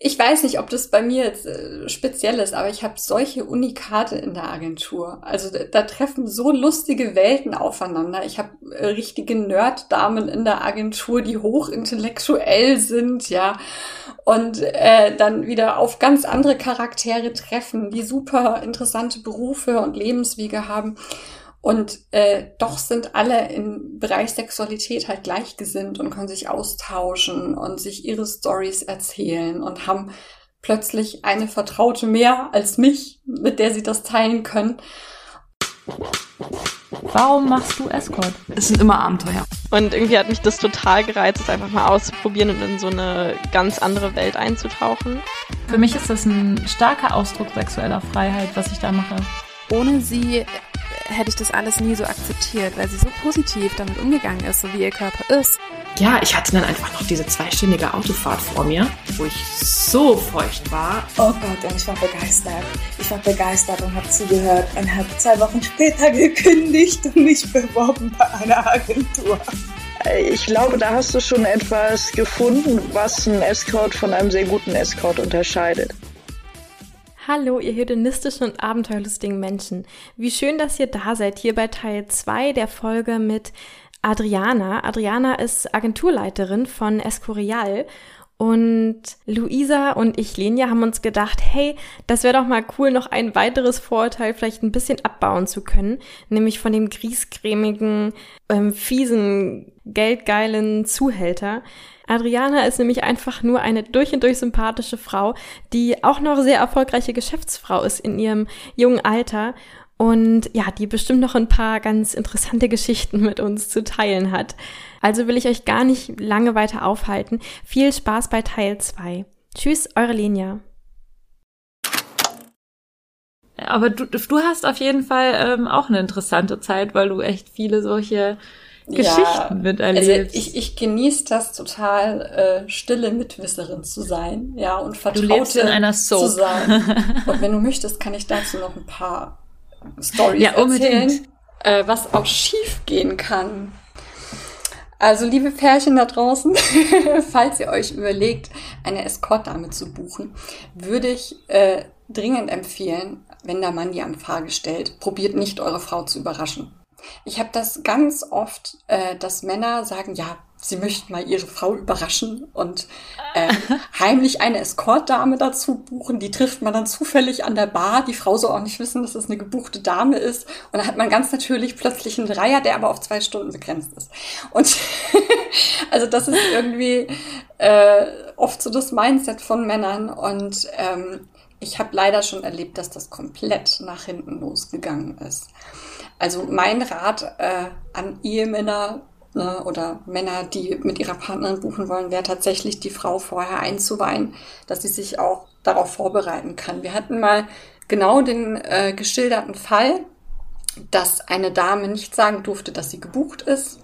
ich weiß nicht, ob das bei mir jetzt äh, speziell ist, aber ich habe solche Unikate in der Agentur. Also da, treffen so lustige Welten aufeinander. Ich habe äh, richtige Nerd-Damen in der Agentur, die hochintellektuell sind, ja, und äh, dann wieder auf ganz andere Charaktere treffen, die super interessante Berufe und Lebenswege haben. Und äh, doch sind alle im Bereich Sexualität halt gleichgesinnt und können sich austauschen und sich ihre Stories erzählen und haben plötzlich eine Vertraute mehr als mich, mit der sie das teilen können. Warum machst du Escort? Es sind immer Abenteuer. Und irgendwie hat mich das total gereizt, es einfach mal auszuprobieren und in so eine ganz andere Welt einzutauchen. Für mich ist das ein starker Ausdruck sexueller Freiheit, was ich da mache. Ohne sie hätte ich das alles nie so akzeptiert, weil sie so positiv damit umgegangen ist, so wie ihr Körper ist. Ja, ich hatte dann einfach noch diese zweistündige Autofahrt vor mir, wo ich so feucht war. Oh Gott, und ich war begeistert. Ich war begeistert und habe zugehört und habe zwei Wochen später gekündigt und mich beworben bei einer Agentur. Ich glaube, da hast du schon etwas gefunden, was einen Escort von einem sehr guten Escort unterscheidet. Hallo, ihr hedonistischen und abenteuerlustigen Menschen. Wie schön, dass ihr da seid, hier bei Teil 2 der Folge mit Adriana. Adriana ist Agenturleiterin von Escorial und Luisa und ich, Lenia, haben uns gedacht, hey, das wäre doch mal cool, noch ein weiteres Vorurteil vielleicht ein bisschen abbauen zu können, nämlich von dem griesgrämigen, ähm, fiesen, geldgeilen Zuhälter. Adriana ist nämlich einfach nur eine durch und durch sympathische Frau, die auch noch sehr erfolgreiche Geschäftsfrau ist in ihrem jungen Alter und ja, die bestimmt noch ein paar ganz interessante Geschichten mit uns zu teilen hat. Also will ich euch gar nicht lange weiter aufhalten. Viel Spaß bei Teil 2. Tschüss, eure Lenia. Aber du, du hast auf jeden Fall ähm, auch eine interessante Zeit, weil du echt viele solche Geschichten ja, miterlebst. Also ich, ich genieße das total, äh, stille Mitwisserin zu sein, ja, und Vertraute zu sein. Und wenn du möchtest, kann ich dazu noch ein paar Stories ja, erzählen, äh, was auch schief gehen kann. Also, liebe Pärchen da draußen, falls ihr euch überlegt, eine Escort-Dame zu buchen, würde ich äh, dringend empfehlen, wenn der Mann die Anfrage stellt, probiert nicht eure Frau zu überraschen. Ich habe das ganz oft, äh, dass Männer sagen, ja, sie möchten mal ihre Frau überraschen und äh, heimlich eine Escort-Dame dazu buchen. Die trifft man dann zufällig an der Bar. Die Frau soll auch nicht wissen, dass es eine gebuchte Dame ist. Und dann hat man ganz natürlich plötzlich einen Dreier, der aber auf zwei Stunden begrenzt ist. Und also das ist irgendwie äh, oft so das Mindset von Männern. Und ähm, ich habe leider schon erlebt, dass das komplett nach hinten losgegangen ist. Also mein Rat äh, an Ehemänner ne, oder Männer, die mit ihrer Partnerin buchen wollen, wäre tatsächlich die Frau vorher einzuweihen, dass sie sich auch darauf vorbereiten kann. Wir hatten mal genau den äh, geschilderten Fall, dass eine Dame nicht sagen durfte, dass sie gebucht ist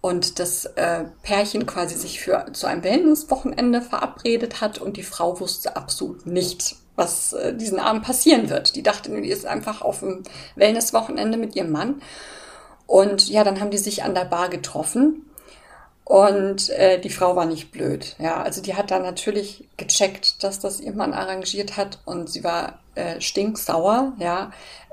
und das äh, Pärchen quasi sich für zu einem Wellnesswochenende verabredet hat und die Frau wusste absolut nicht, was äh, diesen Abend passieren wird. Die dachte, die ist einfach auf dem Wellnesswochenende mit ihrem Mann. Und ja, dann haben die sich an der Bar getroffen. Und äh, die Frau war nicht blöd. Ja, also die hat dann natürlich gecheckt, dass das ihr Mann arrangiert hat und sie war äh, stinksauer, ja.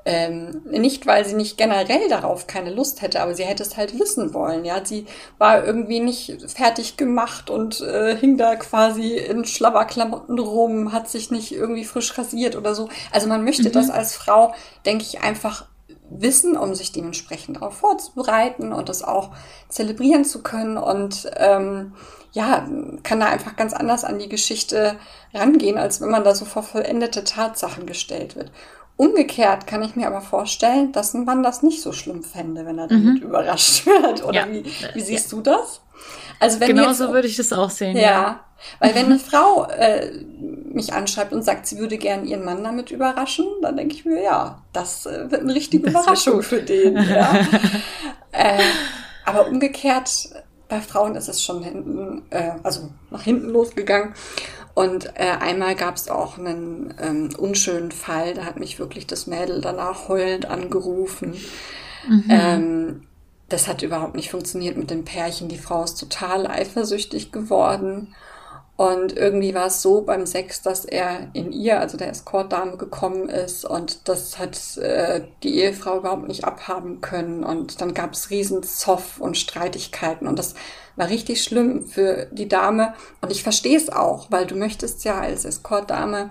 Ähm, nicht, weil sie nicht generell darauf keine Lust hätte, aber sie hätte es halt wissen wollen. Ja, sie war irgendwie nicht fertig gemacht und äh, hing da quasi in Schlabberklamotten rum, hat sich nicht irgendwie frisch rasiert oder so. Also man möchte mhm. das als Frau, denke ich, einfach wissen, um sich dementsprechend darauf vorzubereiten und das auch zelebrieren zu können und ähm, ja, kann da einfach ganz anders an die Geschichte rangehen, als wenn man da so vor vollendete Tatsachen gestellt wird. Umgekehrt kann ich mir aber vorstellen, dass ein Mann das nicht so schlimm fände, wenn er damit mhm. überrascht wird. Oder ja. wie, wie siehst ja. du das? Also wenn genau so würde ich das auch sehen. Ja, ja. weil wenn eine Frau äh, mich anschreibt und sagt, sie würde gern ihren Mann damit überraschen, dann denke ich mir, ja, das äh, wird eine richtige das Überraschung für den. Ja. äh, aber umgekehrt bei Frauen ist es schon hinten, äh, also nach hinten losgegangen. Und äh, einmal gab es auch einen ähm, unschönen Fall, da hat mich wirklich das Mädel danach heulend angerufen. Mhm. Ähm, das hat überhaupt nicht funktioniert mit dem Pärchen. Die Frau ist total eifersüchtig geworden. Und irgendwie war es so beim Sex, dass er in ihr, also der Escortdame, gekommen ist und das hat äh, die Ehefrau überhaupt nicht abhaben können. Und dann gab es riesen Zoff und Streitigkeiten und das war richtig schlimm für die Dame. Und ich verstehe es auch, weil du möchtest ja als Escortdame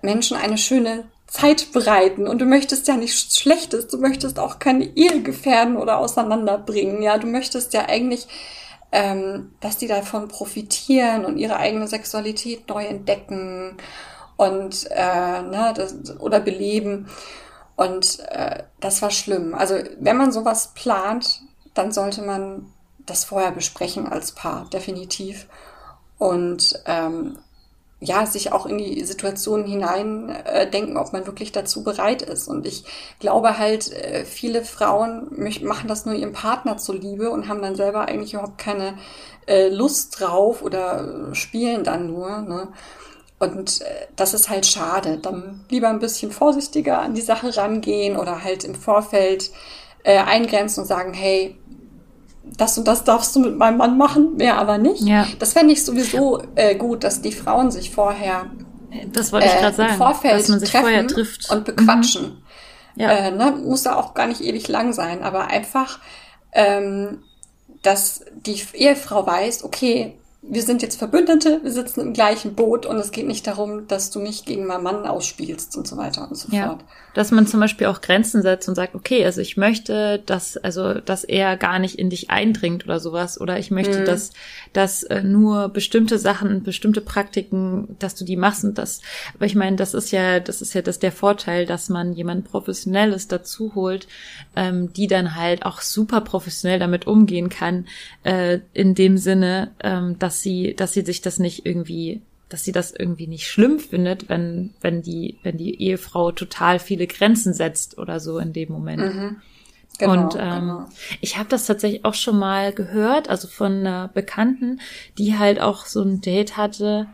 Menschen eine schöne Zeit bereiten und du möchtest ja nichts Schlechtes, du möchtest auch keine Ehe gefährden oder auseinanderbringen, ja, du möchtest ja eigentlich ähm, dass die davon profitieren und ihre eigene Sexualität neu entdecken und äh, ne, das, oder beleben. Und äh, das war schlimm. Also wenn man sowas plant, dann sollte man das vorher besprechen als Paar, definitiv. Und ähm, ja, sich auch in die Situation hinein äh, ob man wirklich dazu bereit ist. Und ich glaube halt, äh, viele Frauen machen das nur ihrem Partner zuliebe und haben dann selber eigentlich überhaupt keine äh, Lust drauf oder spielen dann nur. Ne? Und äh, das ist halt schade. Dann lieber ein bisschen vorsichtiger an die Sache rangehen oder halt im Vorfeld äh, eingrenzen und sagen, hey, das und das darfst du mit meinem Mann machen, mehr aber nicht. Ja. Das fände ich sowieso äh, gut, dass die Frauen sich vorher das wollte ich gerade äh, sagen, Vorfeld dass man sich vorher trifft und bequatschen. Mhm. Ja. Äh, ne, muss ja auch gar nicht ewig lang sein, aber einfach, ähm, dass die Ehefrau weiß, okay, wir sind jetzt Verbündete, wir sitzen im gleichen Boot und es geht nicht darum, dass du mich gegen meinen Mann ausspielst und so weiter und so ja. fort. Dass man zum Beispiel auch Grenzen setzt und sagt, okay, also ich möchte, dass, also, dass er gar nicht in dich eindringt oder sowas, oder ich möchte, mhm. dass, dass äh, nur bestimmte Sachen, bestimmte Praktiken, dass du die machst und das, aber ich meine, das ist ja, das ist ja das der Vorteil, dass man jemand Professionelles dazu holt, ähm, die dann halt auch super professionell damit umgehen kann, äh, in dem Sinne, ähm, dass dass sie, dass sie sich das nicht irgendwie, dass sie das irgendwie nicht schlimm findet, wenn, wenn die, wenn die Ehefrau total viele Grenzen setzt oder so in dem Moment. Mhm. Genau, und ähm, genau. ich habe das tatsächlich auch schon mal gehört, also von einer Bekannten, die halt auch so ein Date hatte,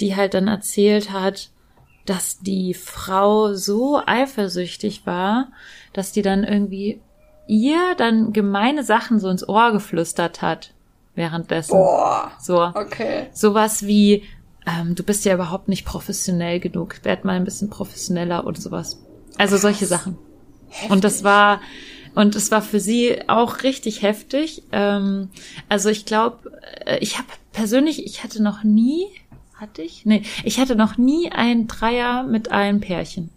die halt dann erzählt hat, dass die Frau so eifersüchtig war, dass die dann irgendwie ihr dann gemeine Sachen so ins Ohr geflüstert hat währenddessen. Boah. So. Okay. Sowas wie, ähm, du bist ja überhaupt nicht professionell genug. Werd mal ein bisschen professioneller oder sowas. Also solche Sachen. Heftig. Und das war, und es war für sie auch richtig heftig. Ähm, also ich glaube, äh, ich habe persönlich, ich hatte noch nie, hatte ich? Nee, ich hatte noch nie ein Dreier mit einem Pärchen.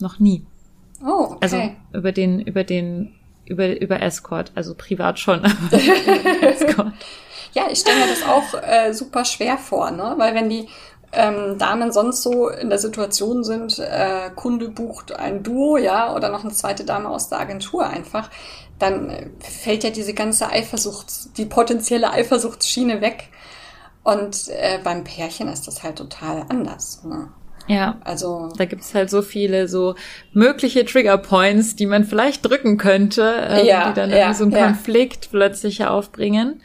Noch nie. Oh, okay. Also über den, über den über, über Escort, also privat schon. Escort. Ja, ich stelle mir das auch äh, super schwer vor, ne? Weil wenn die ähm, Damen sonst so in der Situation sind, äh, Kunde bucht ein Duo, ja, oder noch eine zweite Dame aus der Agentur einfach, dann äh, fällt ja diese ganze Eifersucht, die potenzielle Eifersuchtsschiene weg. Und äh, beim Pärchen ist das halt total anders. Ne? Ja. Also. Da gibt's halt so viele so mögliche Trigger Points, die man vielleicht drücken könnte, ähm, ja, die dann ja, irgendwie so einen ja. Konflikt plötzlich aufbringen.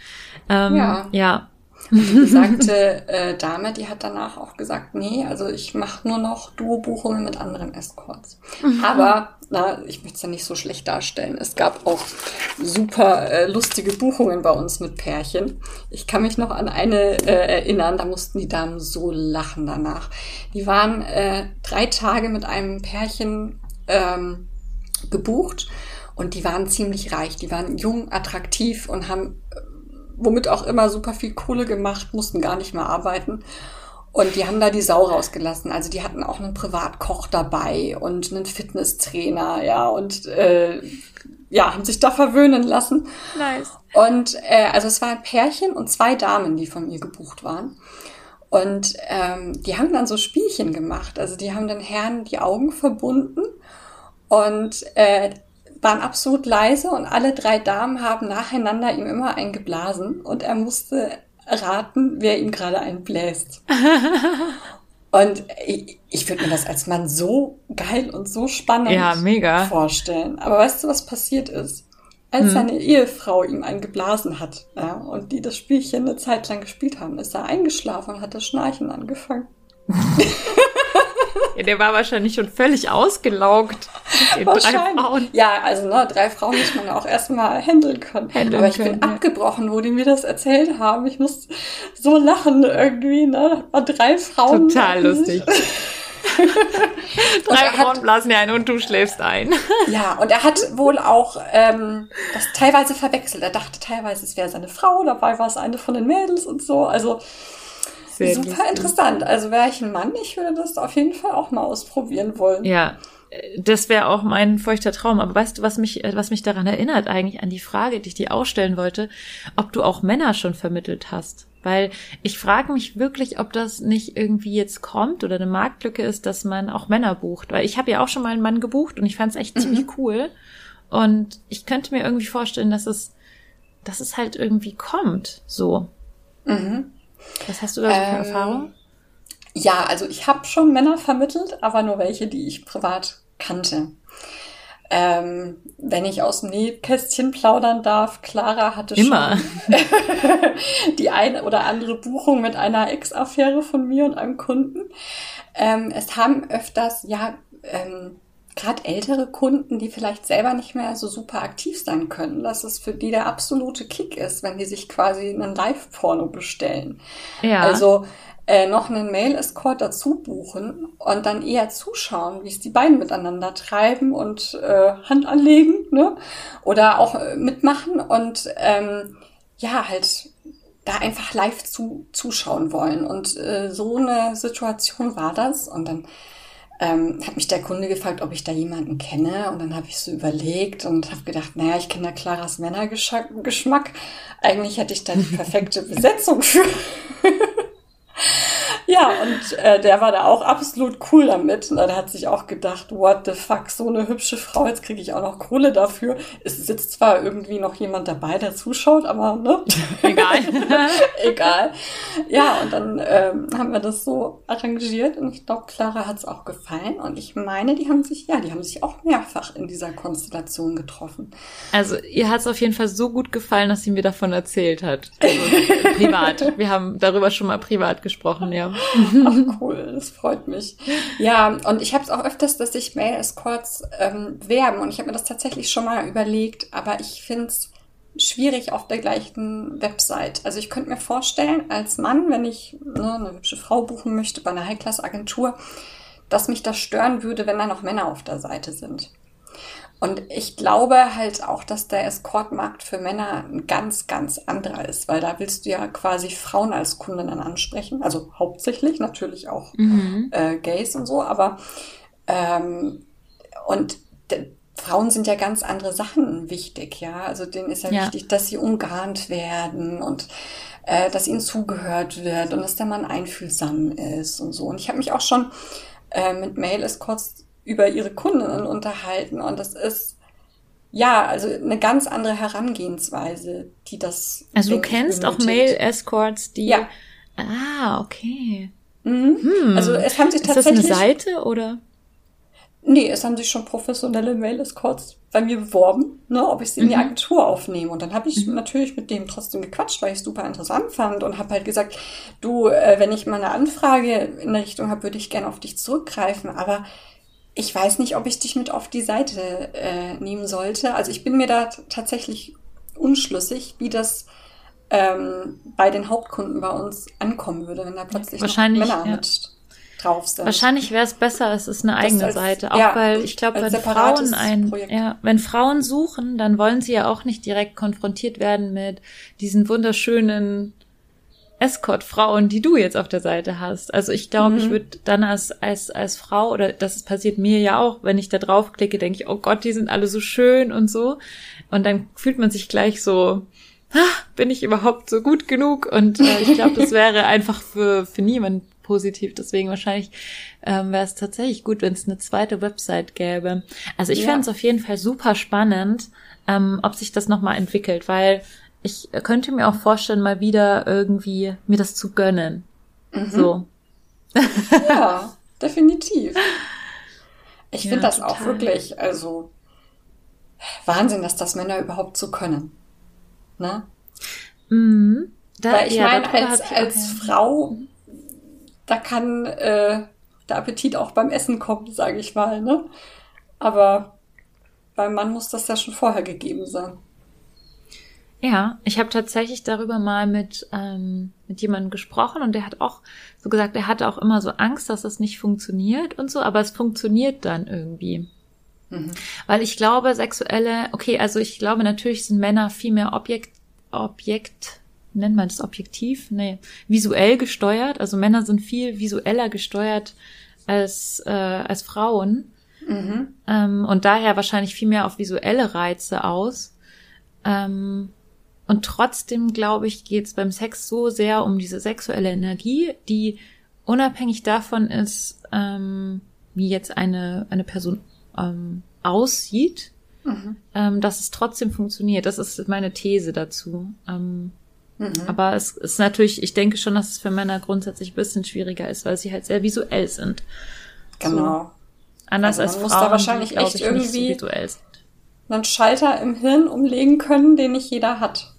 Ähm, ja. ja. Und die besagte äh, Dame, die hat danach auch gesagt, nee, also ich mache nur noch Duo-Buchungen mit anderen Escorts. Mhm. Aber, na, ich möchte es ja nicht so schlecht darstellen. Es gab auch super äh, lustige Buchungen bei uns mit Pärchen. Ich kann mich noch an eine äh, erinnern, da mussten die Damen so lachen danach. Die waren äh, drei Tage mit einem Pärchen ähm, gebucht und die waren ziemlich reich. Die waren jung, attraktiv und haben womit auch immer super viel Kohle gemacht, mussten gar nicht mehr arbeiten. Und die haben da die Sau rausgelassen. Also die hatten auch einen Privatkoch dabei und einen Fitnesstrainer, ja, und äh, ja, haben sich da verwöhnen lassen. Nice. Und äh, also es war ein Pärchen und zwei Damen, die von mir gebucht waren. Und ähm, die haben dann so Spielchen gemacht. Also die haben den Herrn die Augen verbunden und äh, waren absolut leise und alle drei Damen haben nacheinander ihm immer eingeblasen und er musste raten, wer ihm gerade einbläst. und ich, ich würde mir das als Mann so geil und so spannend ja, mega. vorstellen. Aber weißt du, was passiert ist? Als hm. seine Ehefrau ihm eingeblasen hat ja, und die das Spielchen eine Zeit lang gespielt haben, ist er eingeschlafen und hat das Schnarchen angefangen. ja, der war wahrscheinlich schon völlig ausgelaugt. Den drei Frauen. Ja, also ne, drei Frauen muss man auch erstmal handeln können. Handeln Aber ich können, bin ja. abgebrochen, wo die mir das erzählt haben. Ich muss so lachen irgendwie, ne? drei Frauen. Total lustig. Drei Frauen blasen ja ein und du schläfst ein. Ja, und er hat wohl auch ähm, das teilweise verwechselt. Er dachte teilweise, es wäre seine Frau, dabei war es eine von den Mädels und so. Also Sehr super lustig. interessant. Also wäre ich ein Mann, ich würde das auf jeden Fall auch mal ausprobieren wollen. Ja, das wäre auch mein feuchter Traum. Aber weißt du, was mich, was mich daran erinnert, eigentlich an die Frage, die ich dir ausstellen wollte, ob du auch Männer schon vermittelt hast? Weil ich frage mich wirklich, ob das nicht irgendwie jetzt kommt oder eine Marktlücke ist, dass man auch Männer bucht. Weil ich habe ja auch schon mal einen Mann gebucht und ich fand es echt mhm. ziemlich cool. Und ich könnte mir irgendwie vorstellen, dass es, dass es halt irgendwie kommt. So. Mhm. Was hast du da so für ähm, Erfahrung? Ja, also ich habe schon Männer vermittelt, aber nur welche, die ich privat kannte. Ähm, wenn ich aus dem Nähkästchen plaudern darf, Clara hatte Immer. schon die eine oder andere Buchung mit einer Ex-Affäre von mir und einem Kunden. Ähm, es haben öfters, ja, ähm, gerade ältere Kunden, die vielleicht selber nicht mehr so super aktiv sein können, dass es für die der absolute Kick ist, wenn die sich quasi einen Live-Porno bestellen. Ja. Also äh, noch einen Mail-Escort dazu buchen und dann eher zuschauen, wie es die beiden miteinander treiben und äh, Hand anlegen, ne? Oder auch äh, mitmachen und ähm, ja, halt da einfach live zu, zuschauen wollen. Und äh, so eine Situation war das. Und dann ähm, hat mich der Kunde gefragt, ob ich da jemanden kenne. Und dann habe ich so überlegt und habe gedacht, naja, ich kenne da Claras Männergeschmack. Eigentlich hätte ich da die perfekte Besetzung für. Ja, und äh, der war da auch absolut cool damit. Und er hat sich auch gedacht, what the fuck, so eine hübsche Frau, jetzt kriege ich auch noch Kohle dafür. Es sitzt zwar irgendwie noch jemand dabei, der zuschaut, aber ne? Egal. Egal. Ja, und dann ähm, haben wir das so arrangiert und ich glaube, Clara hat es auch gefallen. Und ich meine, die haben sich, ja, die haben sich auch mehrfach in dieser Konstellation getroffen. Also ihr hat es auf jeden Fall so gut gefallen, dass sie mir davon erzählt hat. Also, privat. Wir haben darüber schon mal privat gesprochen, ja. Ach cool, das freut mich. Ja, und ich habe es auch öfters, dass sich Mail Escorts ähm, werben und ich habe mir das tatsächlich schon mal überlegt, aber ich finde es schwierig auf der gleichen Website. Also ich könnte mir vorstellen, als Mann, wenn ich ne, eine hübsche Frau buchen möchte bei einer High-Class-Agentur, dass mich das stören würde, wenn da noch Männer auf der Seite sind. Und ich glaube halt auch, dass der Escortmarkt für Männer ein ganz, ganz anderer ist, weil da willst du ja quasi Frauen als Kundinnen ansprechen, also hauptsächlich natürlich auch mhm. äh, Gays und so, aber ähm, und Frauen sind ja ganz andere Sachen wichtig, ja. Also denen ist ja, ja. wichtig, dass sie umgarnt werden und äh, dass ihnen zugehört wird und dass der Mann einfühlsam ist und so. Und ich habe mich auch schon äh, mit Mail Escorts über ihre Kundinnen unterhalten. Und das ist ja, also eine ganz andere Herangehensweise, die das. Also du kennst auch Mail-Escorts, die. Ja. Ah, okay. Mhm. Hm. Also es haben sich tatsächlich. Ist das eine Seite oder? Nee, es haben sich schon professionelle Mail-Escorts bei mir beworben, ne, ob ich sie in die mhm. Agentur aufnehme. Und dann habe ich mhm. natürlich mit dem trotzdem gequatscht, weil ich es super interessant fand und habe halt gesagt, du, äh, wenn ich mal eine Anfrage in der Richtung habe, würde ich gerne auf dich zurückgreifen. Aber ich weiß nicht, ob ich dich mit auf die Seite äh, nehmen sollte. Also ich bin mir da tatsächlich unschlüssig, wie das ähm, bei den Hauptkunden bei uns ankommen würde, wenn da plötzlich Wahrscheinlich, Männer ja. mit drauf sind. Wahrscheinlich wäre es besser, es ist eine eigene als, Seite. Auch ja, weil ich glaube, wenn Frauen ein, Projekt. ja, wenn Frauen suchen, dann wollen sie ja auch nicht direkt konfrontiert werden mit diesen wunderschönen Escort-Frauen, die du jetzt auf der Seite hast. Also ich glaube, mhm. ich würde dann als, als, als Frau, oder das passiert mir ja auch, wenn ich da draufklicke, denke ich, oh Gott, die sind alle so schön und so. Und dann fühlt man sich gleich so, ah, bin ich überhaupt so gut genug? Und äh, ich glaube, das wäre einfach für, für niemand positiv. Deswegen wahrscheinlich ähm, wäre es tatsächlich gut, wenn es eine zweite Website gäbe. Also ich ja. fände es auf jeden Fall super spannend, ähm, ob sich das nochmal entwickelt, weil ich könnte mir auch vorstellen, mal wieder irgendwie mir das zu gönnen. Mhm. So. Ja, definitiv. Ich ja, finde das total. auch wirklich, also Wahnsinn, dass das Männer überhaupt so können. Ne? Mhm. Da, Weil ich ja, meine, als, als Frau, da kann äh, der Appetit auch beim Essen kommt, sage ich mal. Ne? Aber beim Mann muss das ja schon vorher gegeben sein. Ja, ich habe tatsächlich darüber mal mit, ähm, mit jemandem gesprochen und der hat auch so gesagt, er hatte auch immer so Angst, dass das nicht funktioniert und so, aber es funktioniert dann irgendwie. Mhm. Weil ich glaube, sexuelle, okay, also ich glaube, natürlich sind Männer viel mehr Objekt, Objekt, nennt man das objektiv? Nee, visuell gesteuert. Also Männer sind viel visueller gesteuert als, äh, als Frauen. Mhm. Ähm, und daher wahrscheinlich viel mehr auf visuelle Reize aus. Ähm, und trotzdem, glaube ich, geht es beim Sex so sehr um diese sexuelle Energie, die unabhängig davon ist, ähm, wie jetzt eine, eine Person ähm, aussieht, mhm. ähm, dass es trotzdem funktioniert. Das ist meine These dazu. Ähm, mhm. Aber es ist natürlich, ich denke schon, dass es für Männer grundsätzlich ein bisschen schwieriger ist, weil sie halt sehr visuell sind. Genau. So. Anders also als Frauen, da wahrscheinlich die, echt irgendwie so einen Schalter im Hirn umlegen können, den nicht jeder hat.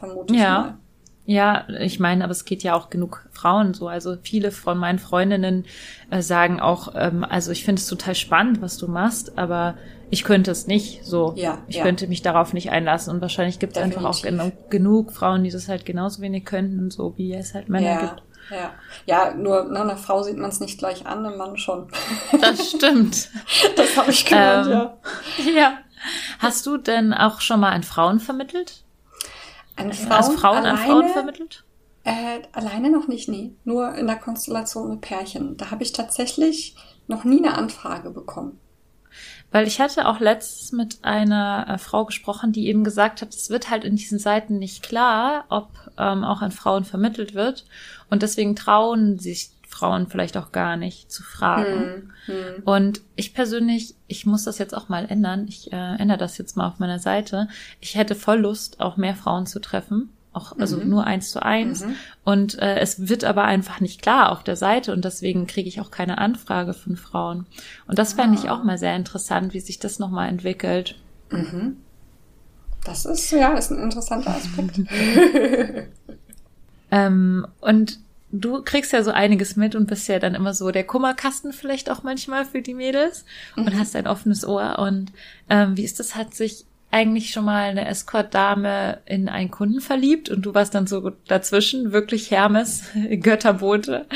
Vermute ja. ich mal. Ja, ich meine, aber es geht ja auch genug Frauen so. Also viele von meinen Freundinnen äh, sagen auch, ähm, also ich finde es total spannend, was du machst, aber ich könnte es nicht so. Ja, ich ja. könnte mich darauf nicht einlassen. Und wahrscheinlich gibt es einfach auch genug, genug Frauen, die das halt genauso wenig könnten, so wie es halt Männer ja. gibt. Ja, ja, nur ne, einer Frau sieht man es nicht gleich an, einem Mann schon. Das stimmt. das habe ich gehört, ähm, ja. Ja. Hast du denn auch schon mal an Frauen vermittelt? An Frauen, also Frauen alleine, an Frauen vermittelt? Äh, alleine noch nicht, nee. Nur in der Konstellation mit Pärchen. Da habe ich tatsächlich noch nie eine Anfrage bekommen. Weil ich hatte auch letztens mit einer äh, Frau gesprochen, die eben gesagt hat, es wird halt in diesen Seiten nicht klar, ob ähm, auch an Frauen vermittelt wird. Und deswegen trauen sich Frauen vielleicht auch gar nicht zu fragen. Hm, hm. Und ich persönlich, ich muss das jetzt auch mal ändern. Ich äh, ändere das jetzt mal auf meiner Seite. Ich hätte voll Lust, auch mehr Frauen zu treffen. Auch, also mhm. nur eins zu eins. Mhm. Und äh, es wird aber einfach nicht klar auf der Seite und deswegen kriege ich auch keine Anfrage von Frauen. Und das fände ah. ich auch mal sehr interessant, wie sich das nochmal entwickelt. Mhm. Das ist, ja, ist ein interessanter Aspekt. ähm, und du kriegst ja so einiges mit und bist ja dann immer so der Kummerkasten vielleicht auch manchmal für die Mädels mhm. und hast ein offenes Ohr. Und ähm, wie ist das? Hat sich eigentlich schon mal eine Escort-Dame in einen Kunden verliebt und du warst dann so dazwischen, wirklich Hermes, Götterbote?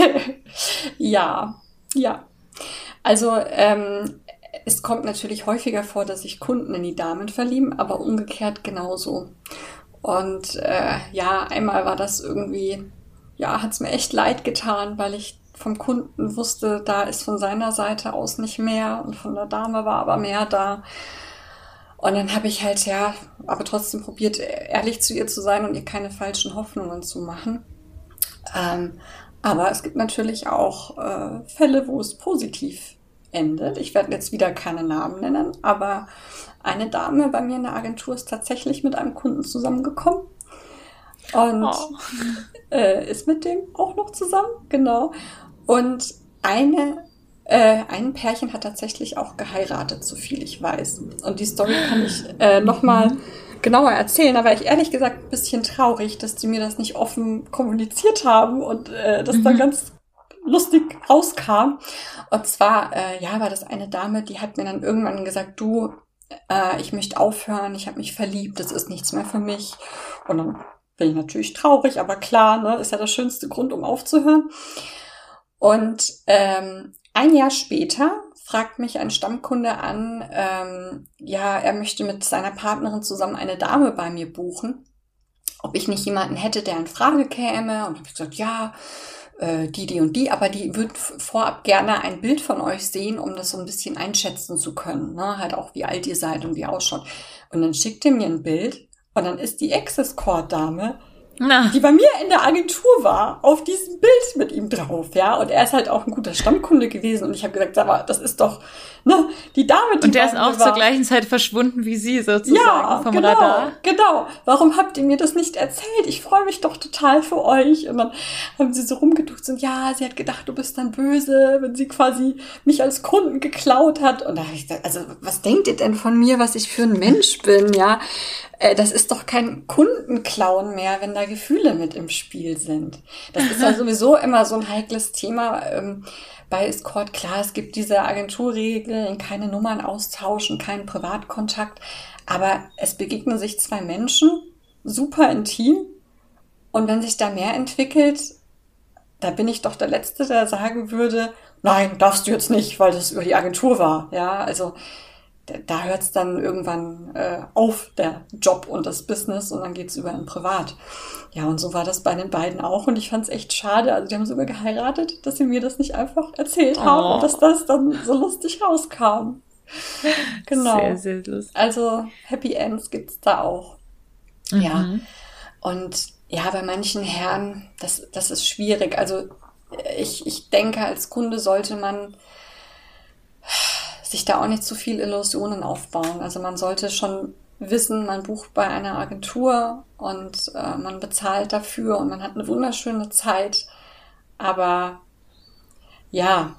ja, ja. Also ähm, es kommt natürlich häufiger vor, dass sich Kunden in die Damen verlieben, aber umgekehrt genauso. Und äh, ja, einmal war das irgendwie ja, hat's mir echt leid getan, weil ich vom Kunden wusste, da ist von seiner Seite aus nicht mehr und von der Dame war aber mehr da. Und dann habe ich halt, ja, aber trotzdem probiert, ehrlich zu ihr zu sein und ihr keine falschen Hoffnungen zu machen. Ähm, aber es gibt natürlich auch äh, Fälle, wo es positiv endet. Ich werde jetzt wieder keine Namen nennen, aber eine Dame bei mir in der Agentur ist tatsächlich mit einem Kunden zusammengekommen. Und oh äh, ist mit dem auch noch zusammen, genau. Und eine, äh, ein Pärchen hat tatsächlich auch geheiratet, so viel ich weiß. Und die Story kann ich äh, nochmal genauer erzählen. Da war ich ehrlich gesagt ein bisschen traurig, dass die mir das nicht offen kommuniziert haben und äh, das mhm. dann ganz lustig rauskam. Und zwar, äh, ja, war das eine Dame, die hat mir dann irgendwann gesagt, du, äh, ich möchte aufhören, ich habe mich verliebt, das ist nichts mehr für mich. Und dann bin ich natürlich traurig, aber klar, ne, ist ja der schönste Grund, um aufzuhören. Und ähm, ein Jahr später fragt mich ein Stammkunde an, ähm, ja, er möchte mit seiner Partnerin zusammen eine Dame bei mir buchen, ob ich nicht jemanden hätte, der in Frage käme. Und habe gesagt, ja, äh, die, die und die, aber die wird vorab gerne ein Bild von euch sehen, um das so ein bisschen einschätzen zu können. Ne? Halt auch, wie alt ihr seid und wie ausschaut. Und dann schickt er mir ein Bild und dann ist die Access-Core-Dame, die bei mir in der Agentur war, auf diesem Bild mit ihm drauf, ja. Und er ist halt auch ein guter Stammkunde gewesen. Und ich habe gesagt, aber das ist doch, ne, die Dame, die Und der ist auch war. zur gleichen Zeit verschwunden wie sie sozusagen ja, vom genau, Radar. Genau. Warum habt ihr mir das nicht erzählt? Ich freue mich doch total für euch. Und dann haben sie so rumgeduckt und ja, sie hat gedacht, du bist dann böse, wenn sie quasi mich als Kunden geklaut hat. Und da habe ich gesagt, also was denkt ihr denn von mir, was ich für ein Mensch bin, ja? Äh, das ist doch kein Kundenklauen mehr, wenn da Gefühle mit im Spiel sind. Das ist ja sowieso immer so ein heikles Thema ähm, bei Escort. Klar, es gibt diese Agenturregeln, keine Nummern austauschen, keinen Privatkontakt, aber es begegnen sich zwei Menschen, super intim. Und wenn sich da mehr entwickelt, da bin ich doch der Letzte, der sagen würde, nein, darfst du jetzt nicht, weil das über die Agentur war. Ja, also da hört es dann irgendwann äh, auf, der Job und das Business, und dann geht's über ein Privat. Ja, und so war das bei den beiden auch. Und ich fand es echt schade. Also die haben sogar geheiratet, dass sie mir das nicht einfach erzählt haben oh. und dass das dann so lustig rauskam. Genau. Sehr, sehr lustig. Also Happy Ends gibt's da auch. Mhm. Ja. Und ja, bei manchen Herren, das, das ist schwierig. Also ich, ich denke, als Kunde sollte man sich da auch nicht zu viel Illusionen aufbauen. Also man sollte schon wissen, man bucht bei einer Agentur und äh, man bezahlt dafür und man hat eine wunderschöne Zeit. Aber ja,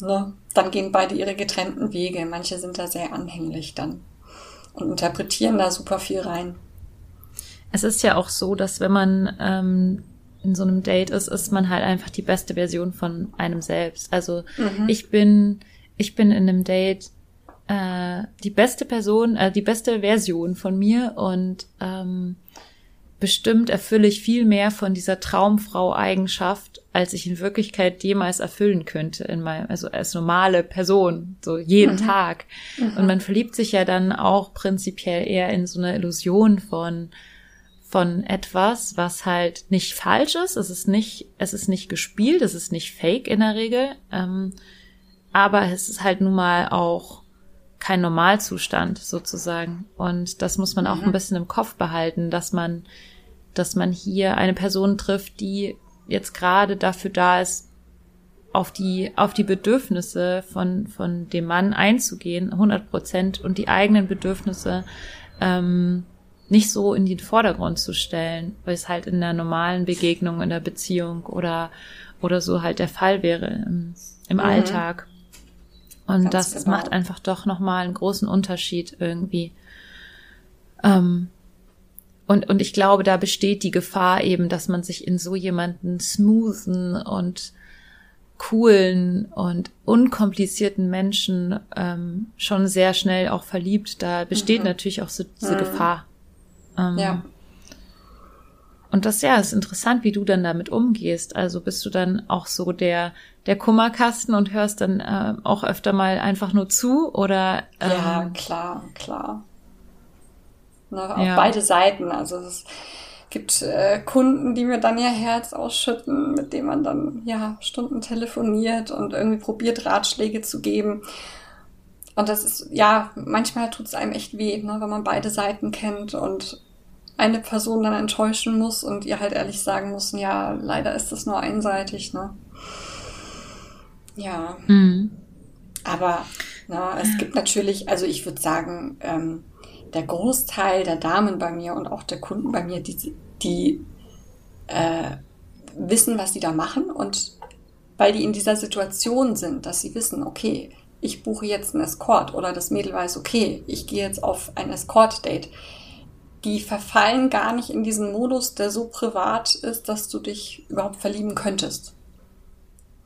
ne, dann gehen beide ihre getrennten Wege. Manche sind da sehr anhänglich dann und interpretieren da super viel rein. Es ist ja auch so, dass wenn man ähm, in so einem Date ist, ist man halt einfach die beste Version von einem selbst. Also mhm. ich bin ich bin in einem Date äh, die beste Person, äh, die beste Version von mir und ähm, bestimmt erfülle ich viel mehr von dieser Traumfrau-Eigenschaft, als ich in Wirklichkeit jemals erfüllen könnte in meinem, also als normale Person, so jeden mhm. Tag. Mhm. Und man verliebt sich ja dann auch prinzipiell eher in so eine Illusion von von etwas, was halt nicht falsch ist. Es ist nicht, es ist nicht gespielt, es ist nicht fake in der Regel. Ähm, aber es ist halt nun mal auch kein Normalzustand sozusagen. Und das muss man auch mhm. ein bisschen im Kopf behalten, dass man, dass man hier eine Person trifft, die jetzt gerade dafür da ist, auf die, auf die Bedürfnisse von, von dem Mann einzugehen, 100 Prozent, und die eigenen Bedürfnisse ähm, nicht so in den Vordergrund zu stellen, weil es halt in der normalen Begegnung, in der Beziehung oder, oder so halt der Fall wäre im, im mhm. Alltag. Und Ganz das genau. macht einfach doch nochmal einen großen Unterschied irgendwie. Ähm, und, und ich glaube, da besteht die Gefahr eben, dass man sich in so jemanden smoothen und coolen und unkomplizierten Menschen ähm, schon sehr schnell auch verliebt. Da besteht mhm. natürlich auch so diese mhm. Gefahr. Ähm, ja. Und das ja, ist interessant, wie du dann damit umgehst. Also bist du dann auch so der der Kummerkasten und hörst dann äh, auch öfter mal einfach nur zu oder? Ähm, ja, klar, klar. Na, auf ja. beide Seiten. Also es gibt äh, Kunden, die mir dann ihr Herz ausschütten, mit denen man dann ja Stunden telefoniert und irgendwie probiert Ratschläge zu geben. Und das ist, ja, manchmal tut es einem echt weh, ne, wenn man beide Seiten kennt und eine Person dann enttäuschen muss und ihr halt ehrlich sagen muss, ja, leider ist das nur einseitig, ne? Ja. Mhm. Aber na, es gibt natürlich, also ich würde sagen, ähm, der Großteil der Damen bei mir und auch der Kunden bei mir, die, die äh, wissen, was sie da machen und weil die in dieser Situation sind, dass sie wissen, okay, ich buche jetzt einen Escort oder das Mädel weiß, okay, ich gehe jetzt auf ein Escort-Date. Die verfallen gar nicht in diesen Modus, der so privat ist, dass du dich überhaupt verlieben könntest.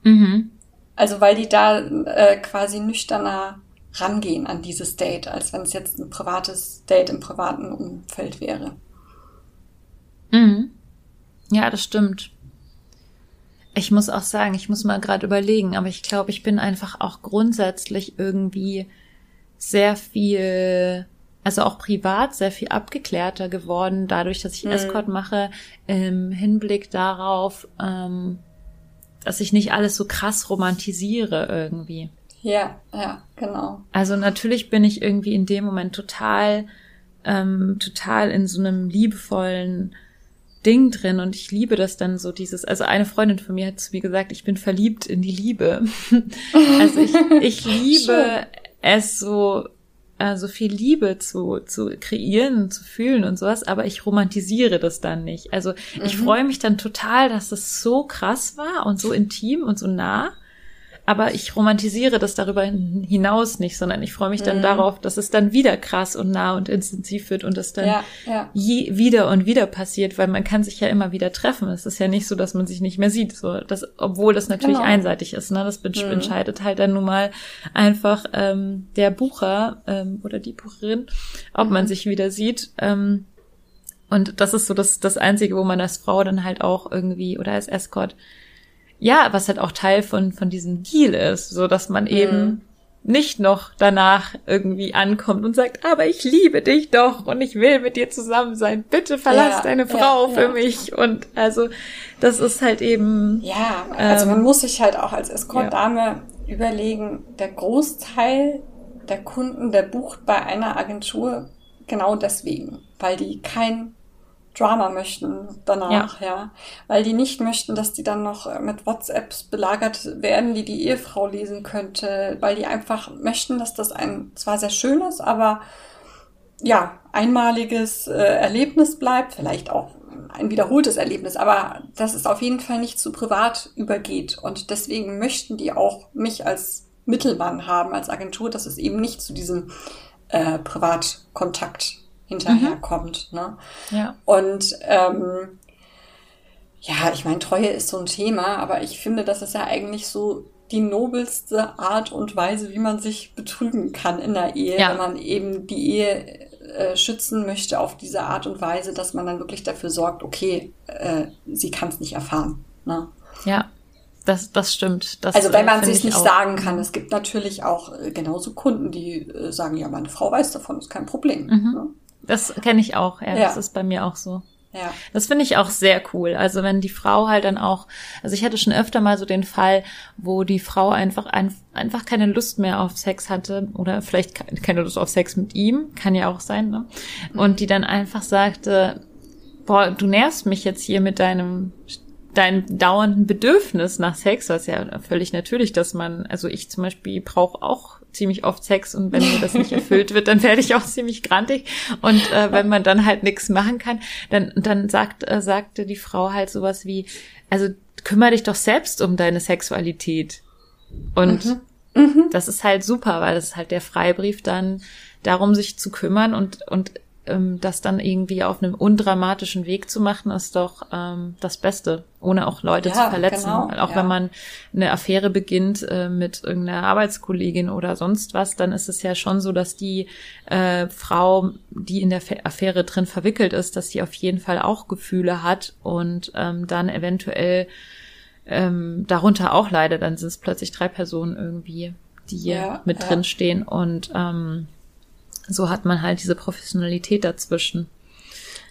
Mhm. Also weil die da äh, quasi nüchterner rangehen an dieses Date, als wenn es jetzt ein privates Date im privaten Umfeld wäre. Mhm. Ja, das stimmt. Ich muss auch sagen, ich muss mal gerade überlegen, aber ich glaube, ich bin einfach auch grundsätzlich irgendwie sehr viel, also auch privat sehr viel abgeklärter geworden, dadurch, dass ich mhm. Escort mache, im Hinblick darauf, ähm, dass ich nicht alles so krass romantisiere irgendwie. Ja, ja, genau. Also natürlich bin ich irgendwie in dem Moment total, ähm, total in so einem liebevollen Ding drin und ich liebe das dann so dieses, also eine Freundin von mir hat zu mir gesagt, ich bin verliebt in die Liebe. also ich, ich liebe es so äh, so viel Liebe zu, zu kreieren, zu fühlen und sowas, aber ich romantisiere das dann nicht. Also ich mhm. freue mich dann total, dass es so krass war und so intim und so nah. Aber ich romantisiere das darüber hinaus nicht, sondern ich freue mich dann mhm. darauf, dass es dann wieder krass und nah und intensiv wird und es dann ja, ja. Je, wieder und wieder passiert, weil man kann sich ja immer wieder treffen. Es ist ja nicht so, dass man sich nicht mehr sieht, so das, obwohl das natürlich genau. einseitig ist. Ne? Das mhm. entscheidet halt dann nun mal einfach ähm, der Bucher ähm, oder die Bucherin, ob man mhm. sich wieder sieht. Ähm, und das ist so das, das Einzige, wo man als Frau dann halt auch irgendwie oder als Escort ja, was halt auch Teil von, von diesem Deal ist, so dass man eben mhm. nicht noch danach irgendwie ankommt und sagt, aber ich liebe dich doch und ich will mit dir zusammen sein. Bitte verlass ja, deine Frau ja, für ja. mich. Und also, das ist halt eben. Ja, also ähm, man muss sich halt auch als Escort-Dame überlegen, der Großteil der Kunden, der bucht bei einer Agentur genau deswegen, weil die kein Drama möchten danach, ja. ja. Weil die nicht möchten, dass die dann noch mit WhatsApps belagert werden, die die Ehefrau lesen könnte, weil die einfach möchten, dass das ein zwar sehr schönes, aber ja, einmaliges äh, Erlebnis bleibt, vielleicht auch ein wiederholtes Erlebnis, aber dass es auf jeden Fall nicht zu privat übergeht. Und deswegen möchten die auch mich als Mittelmann haben, als Agentur, dass es eben nicht zu diesem äh, Privatkontakt hinterherkommt. Mhm. Ne? Ja. Und ähm, ja, ich meine, Treue ist so ein Thema, aber ich finde, das ist ja eigentlich so die nobelste Art und Weise, wie man sich betrügen kann in der Ehe, ja. wenn man eben die Ehe äh, schützen möchte auf diese Art und Weise, dass man dann wirklich dafür sorgt, okay, äh, sie kann es nicht erfahren. Ne? Ja, das, das stimmt. Das, also wenn man sich nicht auch. sagen kann, es gibt natürlich auch äh, genauso Kunden, die äh, sagen, ja, meine Frau weiß davon, ist kein Problem. Mhm. Ne? Das kenne ich auch, ja, ja. Das ist bei mir auch so. Ja. Das finde ich auch sehr cool. Also wenn die Frau halt dann auch, also ich hatte schon öfter mal so den Fall, wo die Frau einfach ein, einfach keine Lust mehr auf Sex hatte oder vielleicht keine Lust auf Sex mit ihm, kann ja auch sein, ne? Und die dann einfach sagte, boah, du nervst mich jetzt hier mit deinem deinem dauernden Bedürfnis nach Sex, was ja völlig natürlich, dass man, also ich zum Beispiel brauche auch ziemlich oft Sex und wenn mir das nicht erfüllt wird, dann werde ich auch ziemlich grantig. Und äh, wenn man dann halt nichts machen kann, dann, dann sagt, äh, sagte die Frau halt sowas wie, also kümmere dich doch selbst um deine Sexualität. Und mhm. Mhm. das ist halt super, weil das ist halt der Freibrief dann darum, sich zu kümmern und, und ähm, das dann irgendwie auf einem undramatischen Weg zu machen, ist doch ähm, das Beste, ohne auch Leute ja, zu verletzen. Genau, auch ja. wenn man eine Affäre beginnt äh, mit irgendeiner Arbeitskollegin oder sonst was, dann ist es ja schon so, dass die äh, Frau, die in der Affäre drin verwickelt ist, dass sie auf jeden Fall auch Gefühle hat und ähm, dann eventuell ähm, darunter auch leidet. Dann sind es plötzlich drei Personen irgendwie, die ja, mit drin stehen und ähm, so hat man halt diese Professionalität dazwischen.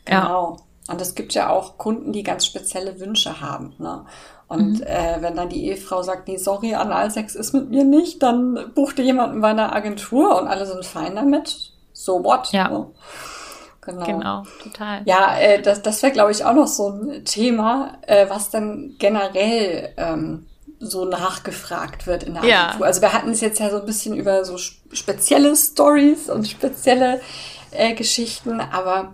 Genau. Ja. Und es gibt ja auch Kunden, die ganz spezielle Wünsche haben. Ne? Und mhm. äh, wenn dann die Ehefrau sagt, nee, sorry, Analsex ist mit mir nicht, dann buchte jemand bei einer Agentur und alle sind fein damit. So what? Ja. Ne? Genau. genau, total. Ja, äh, das, das wäre, glaube ich, auch noch so ein Thema, äh, was dann generell ähm, so nachgefragt wird in der Agentur. Ja. Also wir hatten es jetzt ja so ein bisschen über so spezielle Stories und spezielle äh, Geschichten, aber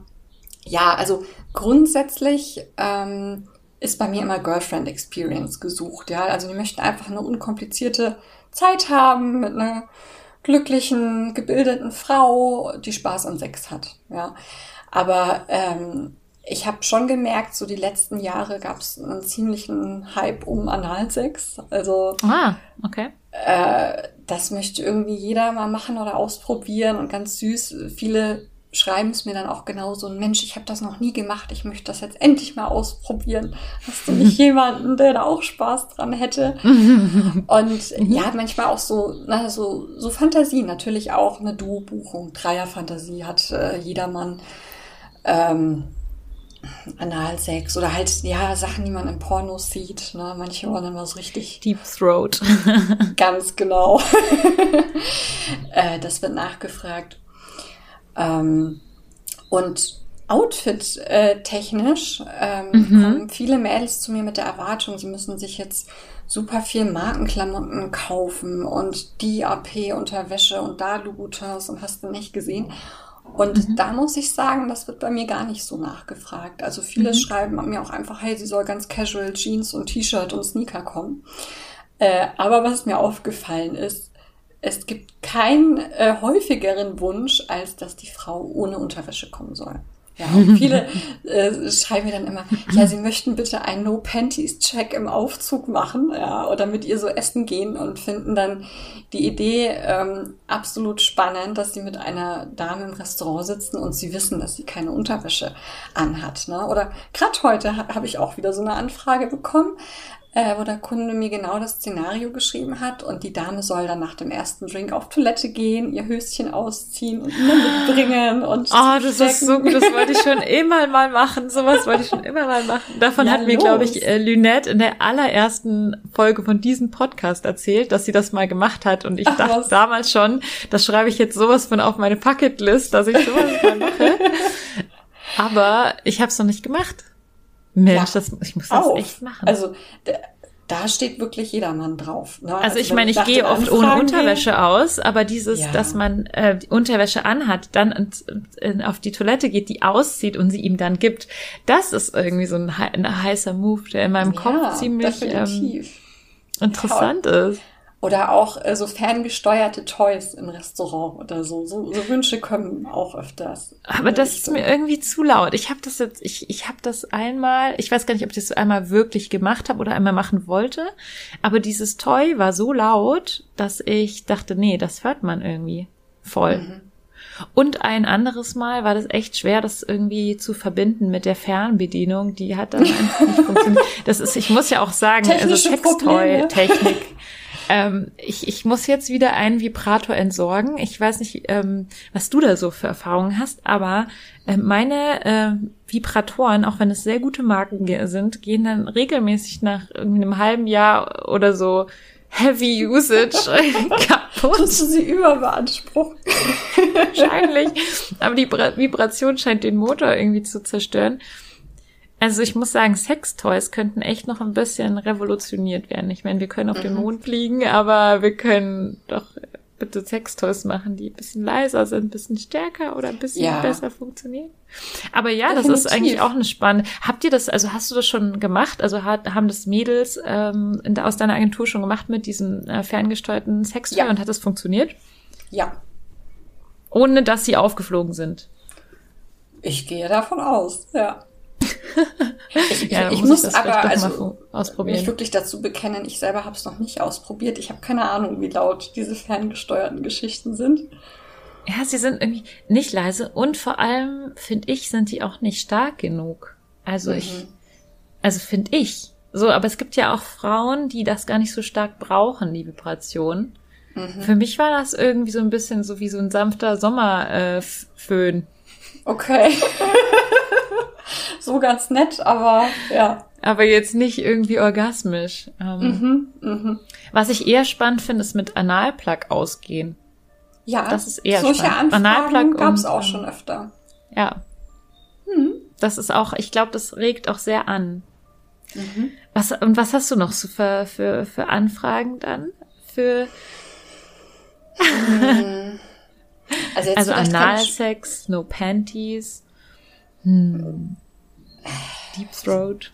ja, also grundsätzlich ähm, ist bei mir immer Girlfriend Experience gesucht, ja. Also die möchten einfach eine unkomplizierte Zeit haben mit einer glücklichen, gebildeten Frau, die Spaß an Sex hat, ja. Aber ähm, ich habe schon gemerkt, so die letzten Jahre gab es einen ziemlichen Hype um Analsex. Also ah, okay. Äh, das möchte irgendwie jeder mal machen oder ausprobieren und ganz süß. Viele schreiben es mir dann auch genauso. Mensch, ich habe das noch nie gemacht. Ich möchte das jetzt endlich mal ausprobieren. Hast du nicht jemanden, der da auch Spaß dran hätte? und mhm. ja, manchmal auch so, na, so, so Fantasie. Natürlich auch eine Duo-Buchung. Dreier-Fantasie hat äh, jedermann. Ähm, Analsex oder halt, ja, Sachen, die man im Pornos sieht. Ne? Manche wollen immer so richtig. Deep Throat. ganz genau. äh, das wird nachgefragt. Ähm, und Outfit-technisch ähm, mhm. kommen viele Mädels zu mir mit der Erwartung, sie müssen sich jetzt super viel Markenklamotten kaufen und die AP Unterwäsche und da Louboutins und hast du nicht gesehen. Und mhm. da muss ich sagen, das wird bei mir gar nicht so nachgefragt. Also viele mhm. schreiben mir auch einfach, hey, sie soll ganz casual Jeans und T-Shirt und Sneaker kommen. Äh, aber was mir aufgefallen ist, es gibt keinen äh, häufigeren Wunsch, als dass die Frau ohne Unterwäsche kommen soll. Ja, und viele äh, schreiben mir dann immer, ja, sie möchten bitte einen No-Panties-Check im Aufzug machen, ja, oder mit ihr so essen gehen und finden dann die Idee ähm, absolut spannend, dass sie mit einer Dame im Restaurant sitzen und sie wissen, dass sie keine Unterwäsche anhat. Ne? Oder gerade heute ha habe ich auch wieder so eine Anfrage bekommen, äh, wo der Kunde mir genau das Szenario geschrieben hat und die Dame soll dann nach dem ersten Drink auf Toilette gehen, ihr Höschen ausziehen und mitbringen und Oh, das ist so gut, das wollte ich schon immer mal machen, sowas wollte ich schon immer mal machen. Davon ja, hat mir, glaube ich, äh, Lynette in der allerersten Folge von diesem Podcast erzählt, dass sie das mal gemacht hat und ich Ach, dachte was? damals schon, das schreibe ich jetzt sowas von auf meine Bucketlist, dass ich sowas mal mache. Aber ich habe es noch nicht gemacht. Mensch, ja, das, ich muss das auf. echt machen. Also da steht wirklich jedermann drauf. Ne? Also, also ich meine, ich gehe oft ohne Unterwäsche gehe, aus, aber dieses, ja. dass man äh, die Unterwäsche anhat, dann ins, in, auf die Toilette geht, die auszieht und sie ihm dann gibt, das ist irgendwie so ein, ein heißer Move, der in meinem ja, Kopf ziemlich ähm, interessant ja. ist. Oder auch äh, so ferngesteuerte Toys im Restaurant oder so. So, so Wünsche kommen auch öfters. Aber das ist mir irgendwie zu laut. Ich habe das jetzt, ich, ich habe das einmal, ich weiß gar nicht, ob ich das einmal wirklich gemacht habe oder einmal machen wollte. Aber dieses Toy war so laut, dass ich dachte, nee, das hört man irgendwie voll. Mhm. Und ein anderes Mal war das echt schwer, das irgendwie zu verbinden mit der Fernbedienung. Die hat dann einfach nicht funktioniert. Das ist, ich muss ja auch sagen, also Technische also Sextoy-Technik ähm, ich, ich muss jetzt wieder einen Vibrator entsorgen. Ich weiß nicht, ähm, was du da so für Erfahrungen hast, aber äh, meine äh, Vibratoren, auch wenn es sehr gute Marken sind, gehen dann regelmäßig nach einem halben Jahr oder so Heavy Usage kaputt. Musst du sie überbeanspruchen? Wahrscheinlich. Aber die Vibration scheint den Motor irgendwie zu zerstören. Also ich muss sagen, Sextoys könnten echt noch ein bisschen revolutioniert werden. Ich meine, wir können auf mhm. den Mond fliegen, aber wir können doch bitte Sextoys machen, die ein bisschen leiser sind, ein bisschen stärker oder ein bisschen ja. besser funktionieren. Aber ja, Definitiv. das ist eigentlich auch eine spannende. Habt ihr das, also hast du das schon gemacht? Also hat, haben das Mädels ähm, in, aus deiner Agentur schon gemacht mit diesem äh, ferngesteuerten Sextoy ja. und hat das funktioniert? Ja. Ohne dass sie aufgeflogen sind? Ich gehe davon aus, ja ich, ja, ich muss, muss aber also ausprobieren. mich wirklich dazu bekennen, ich selber habe es noch nicht ausprobiert. Ich habe keine Ahnung, wie laut diese ferngesteuerten Geschichten sind. Ja, sie sind irgendwie nicht leise und vor allem finde ich, sind die auch nicht stark genug. Also mhm. ich, also finde ich. So, aber es gibt ja auch Frauen, die das gar nicht so stark brauchen, die Vibration. Mhm. Für mich war das irgendwie so ein bisschen so wie so ein sanfter Sommerföhn. Äh, okay. so ganz nett, aber ja. Aber jetzt nicht irgendwie orgasmisch. Ähm, mhm, mh. Was ich eher spannend finde, ist mit Analplug ausgehen. Ja, das ist eher solche spannend. Anfragen gab es auch schon öfter. Ja. Mhm. Das ist auch, ich glaube, das regt auch sehr an. Mhm. Was, und was hast du noch so für, für, für Anfragen dann? Für. Hm. also, also Analsex, no Panties. Hm. Deep Throat.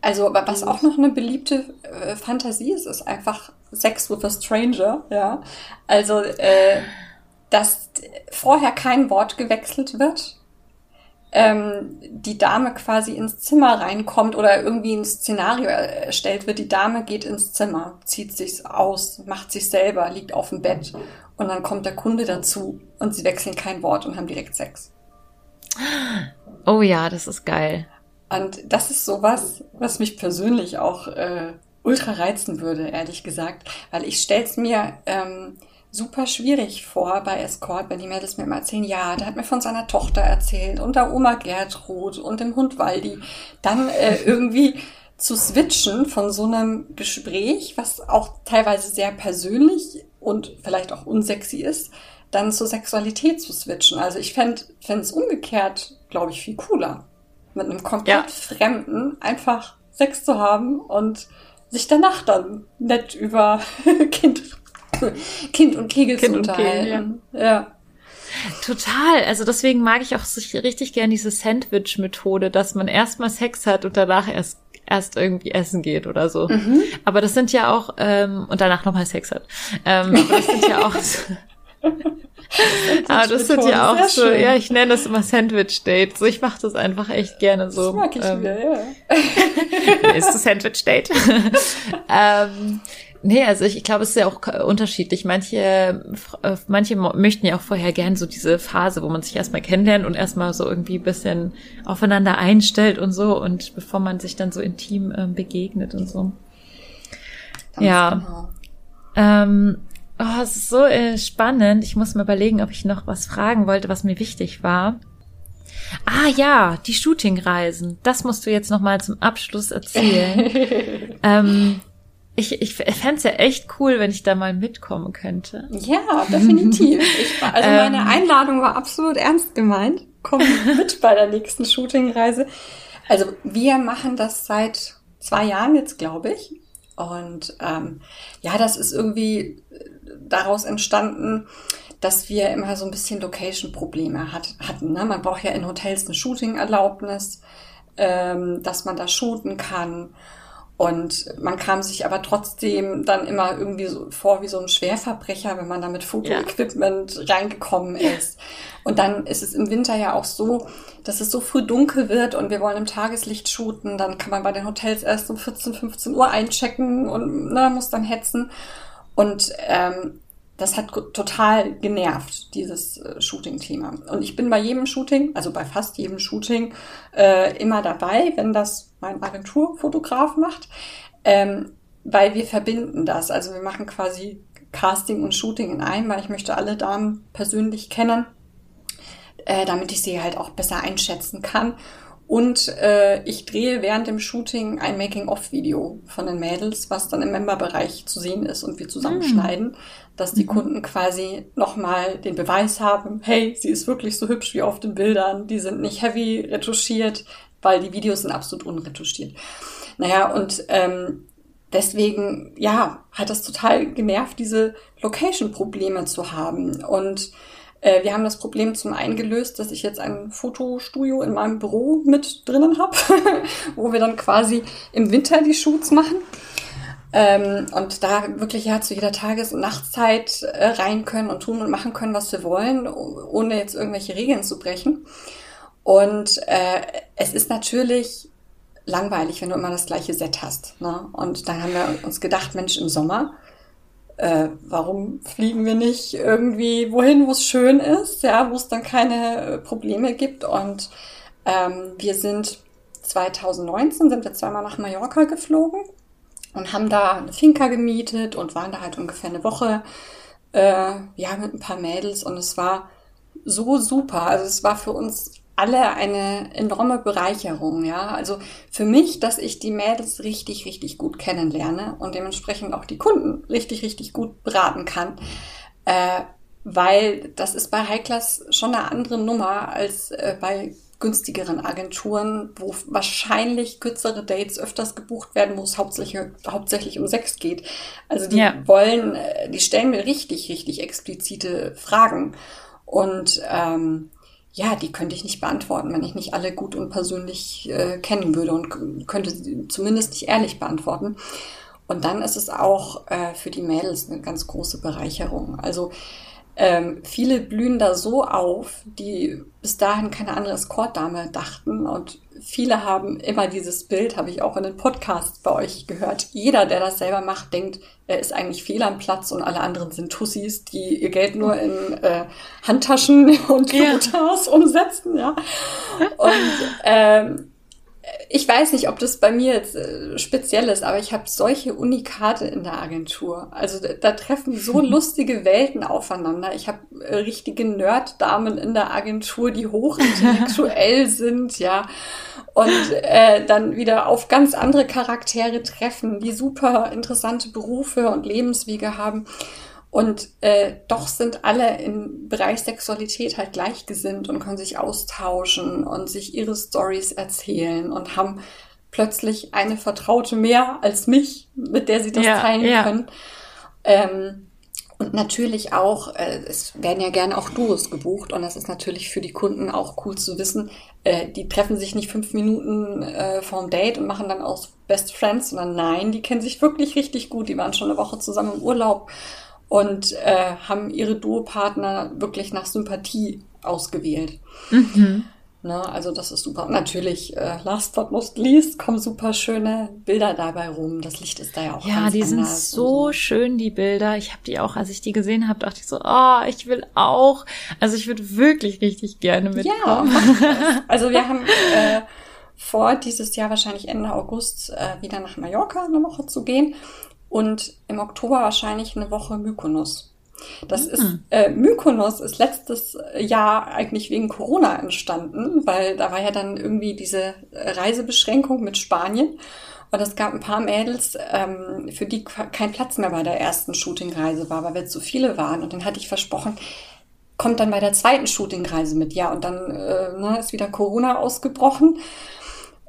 Also, was auch noch eine beliebte äh, Fantasie ist, ist einfach Sex with a Stranger, ja. Also, äh, dass vorher kein Wort gewechselt wird, ähm, die Dame quasi ins Zimmer reinkommt oder irgendwie ein Szenario erstellt wird. Die Dame geht ins Zimmer, zieht sich's aus, macht sich selber, liegt auf dem Bett und dann kommt der Kunde dazu und sie wechseln kein Wort und haben direkt Sex. Oh ja, das ist geil. Und das ist sowas, was mich persönlich auch äh, ultra reizen würde, ehrlich gesagt. Weil ich stell's mir ähm, super schwierig vor bei Escort, wenn die Mädels mir immer erzählen, ja, der hat mir von seiner Tochter erzählt und der Oma Gertrud und dem Hund Waldi. Dann äh, irgendwie zu switchen von so einem Gespräch, was auch teilweise sehr persönlich und vielleicht auch unsexy ist, dann zur Sexualität zu switchen. Also ich fände es umgekehrt, glaube ich, viel cooler. Mit einem komplett ja. Fremden einfach Sex zu haben und sich danach dann nett über Kind, kind und Kegel kind zu unterhalten. Kegel, ja. ja. Total. Also deswegen mag ich auch richtig gern diese Sandwich-Methode, dass man erstmal Sex hat und danach erst erst irgendwie essen geht oder so. Mhm. Aber das sind ja auch, ähm, und danach nochmal Sex hat. Ähm, aber das sind ja auch. Aber das sind ja auch so, schön. ja, ich nenne das immer Sandwich Date. So, ich mache das einfach echt gerne so. Das mag ich ähm, wieder, ja. ist das Sandwich Date? ähm, Nee, also ich, ich glaube, es ist ja auch unterschiedlich. Manche, äh, manche möchten ja auch vorher gern so diese Phase, wo man sich erstmal kennenlernt und erstmal so irgendwie ein bisschen aufeinander einstellt und so und bevor man sich dann so intim äh, begegnet und so. Ganz ja. Genau. Ähm, oh, es ist so äh, spannend. Ich muss mir überlegen, ob ich noch was fragen wollte, was mir wichtig war. Ah ja, die Shootingreisen. Das musst du jetzt noch mal zum Abschluss erzählen. ähm, ich, ich fände es ja echt cool, wenn ich da mal mitkommen könnte. Ja, definitiv. Ich, also meine ähm. Einladung war absolut ernst gemeint. Komm mit bei der nächsten Shootingreise. Also wir machen das seit zwei Jahren jetzt, glaube ich. Und ähm, ja, das ist irgendwie daraus entstanden, dass wir immer so ein bisschen Location-Probleme hat, hatten. Ne? Man braucht ja in Hotels eine Shooting-Erlaubnis, ähm, dass man da shooten kann. Und man kam sich aber trotzdem dann immer irgendwie so vor wie so ein Schwerverbrecher, wenn man da mit Fotoequipment ja. reingekommen ist. Und dann ist es im Winter ja auch so, dass es so früh dunkel wird und wir wollen im Tageslicht shooten. Dann kann man bei den Hotels erst um 14, 15 Uhr einchecken und ne, muss dann hetzen. Und ähm, das hat total genervt, dieses äh, Shooting-Thema. Und ich bin bei jedem Shooting, also bei fast jedem Shooting, äh, immer dabei, wenn das mein Agenturfotograf macht, ähm, weil wir verbinden das. Also wir machen quasi Casting und Shooting in einem, weil ich möchte alle Damen persönlich kennen, äh, damit ich sie halt auch besser einschätzen kann. Und äh, ich drehe während dem Shooting ein Making-of-Video von den Mädels, was dann im Memberbereich zu sehen ist und wir zusammenschneiden, mhm. dass die mhm. Kunden quasi nochmal den Beweis haben, hey, sie ist wirklich so hübsch wie auf den Bildern, die sind nicht heavy retuschiert, weil die Videos sind absolut unretuschiert. Naja, und ähm, deswegen, ja, hat das total genervt, diese Location-Probleme zu haben. Und äh, wir haben das Problem zum einen gelöst, dass ich jetzt ein Fotostudio in meinem Büro mit drinnen habe, wo wir dann quasi im Winter die Shoots machen. Ähm, und da wirklich ja zu jeder Tages- und Nachtszeit äh, rein können und tun und machen können, was wir wollen, ohne jetzt irgendwelche Regeln zu brechen. Und äh, es ist natürlich langweilig, wenn du immer das gleiche Set hast. Ne? Und dann haben wir uns gedacht, Mensch, im Sommer äh, warum fliegen wir nicht irgendwie wohin, wo es schön ist, ja, wo es dann keine äh, Probleme gibt. Und ähm, wir sind 2019 sind wir zweimal nach Mallorca geflogen und haben da eine Finca gemietet und waren da halt ungefähr eine Woche, äh, ja, mit ein paar Mädels und es war so super. Also es war für uns alle eine enorme Bereicherung, ja. Also für mich, dass ich die Mädels richtig, richtig gut kennenlerne und dementsprechend auch die Kunden richtig, richtig gut beraten kann. Äh, weil das ist bei High Class schon eine andere Nummer als äh, bei günstigeren Agenturen, wo wahrscheinlich kürzere Dates öfters gebucht werden, wo es hauptsächlich, hauptsächlich um Sex geht. Also die ja. wollen, äh, die stellen mir richtig, richtig explizite Fragen. Und ähm, ja, die könnte ich nicht beantworten, wenn ich nicht alle gut und persönlich äh, kennen würde und könnte sie zumindest nicht ehrlich beantworten. Und dann ist es auch äh, für die Mädels eine ganz große Bereicherung. Also ähm, viele blühen da so auf, die bis dahin keine andere Escortdame dachten. Und viele haben immer dieses Bild, habe ich auch in den Podcasts bei euch gehört. Jeder, der das selber macht, denkt, er ist eigentlich fehl am Platz und alle anderen sind Tussis, die ihr Geld nur in äh, Handtaschen und Computer's ja. umsetzen. Ja. Und ähm, ich weiß nicht, ob das bei mir jetzt äh, speziell ist, aber ich habe solche Unikate in der Agentur. Also da, da treffen so lustige Welten aufeinander. Ich habe äh, richtige Nerd-Damen in der Agentur, die hochintellektuell sind, ja. Und äh, dann wieder auf ganz andere Charaktere treffen, die super interessante Berufe und Lebenswege haben. Und äh, doch sind alle im Bereich Sexualität halt gleichgesinnt und können sich austauschen und sich ihre Stories erzählen und haben plötzlich eine Vertraute mehr als mich, mit der sie das ja, teilen ja. können. Ähm, Und natürlich auch, äh, es werden ja gerne auch Duos gebucht und das ist natürlich für die Kunden auch cool zu wissen, äh, die treffen sich nicht fünf Minuten äh, vorm Date und machen dann aus Best Friends, sondern nein, die kennen sich wirklich richtig gut, die waren schon eine Woche zusammen im Urlaub und äh, haben ihre Duopartner wirklich nach Sympathie ausgewählt. Mhm. Ne, also das ist super. Natürlich, äh, last but not least, kommen super schöne Bilder dabei rum. Das Licht ist da ja auch Ja, die sind so, so, schön, die Bilder. Ich habe die auch, als ich die gesehen habe, dachte ich so, oh, ich will auch. Also ich würde wirklich richtig gerne mitkommen. Ja, also wir haben äh, vor, dieses Jahr wahrscheinlich Ende August äh, wieder nach Mallorca eine Woche zu gehen und im Oktober wahrscheinlich eine Woche Mykonos. Das mhm. ist, äh, Mykonos ist letztes Jahr eigentlich wegen Corona entstanden, weil da war ja dann irgendwie diese Reisebeschränkung mit Spanien. Und es gab ein paar Mädels, ähm, für die kein Platz mehr bei der ersten Shootingreise war, weil wir zu viele waren. Und dann hatte ich versprochen, kommt dann bei der zweiten Shootingreise mit. Ja, und dann äh, ne, ist wieder Corona ausgebrochen.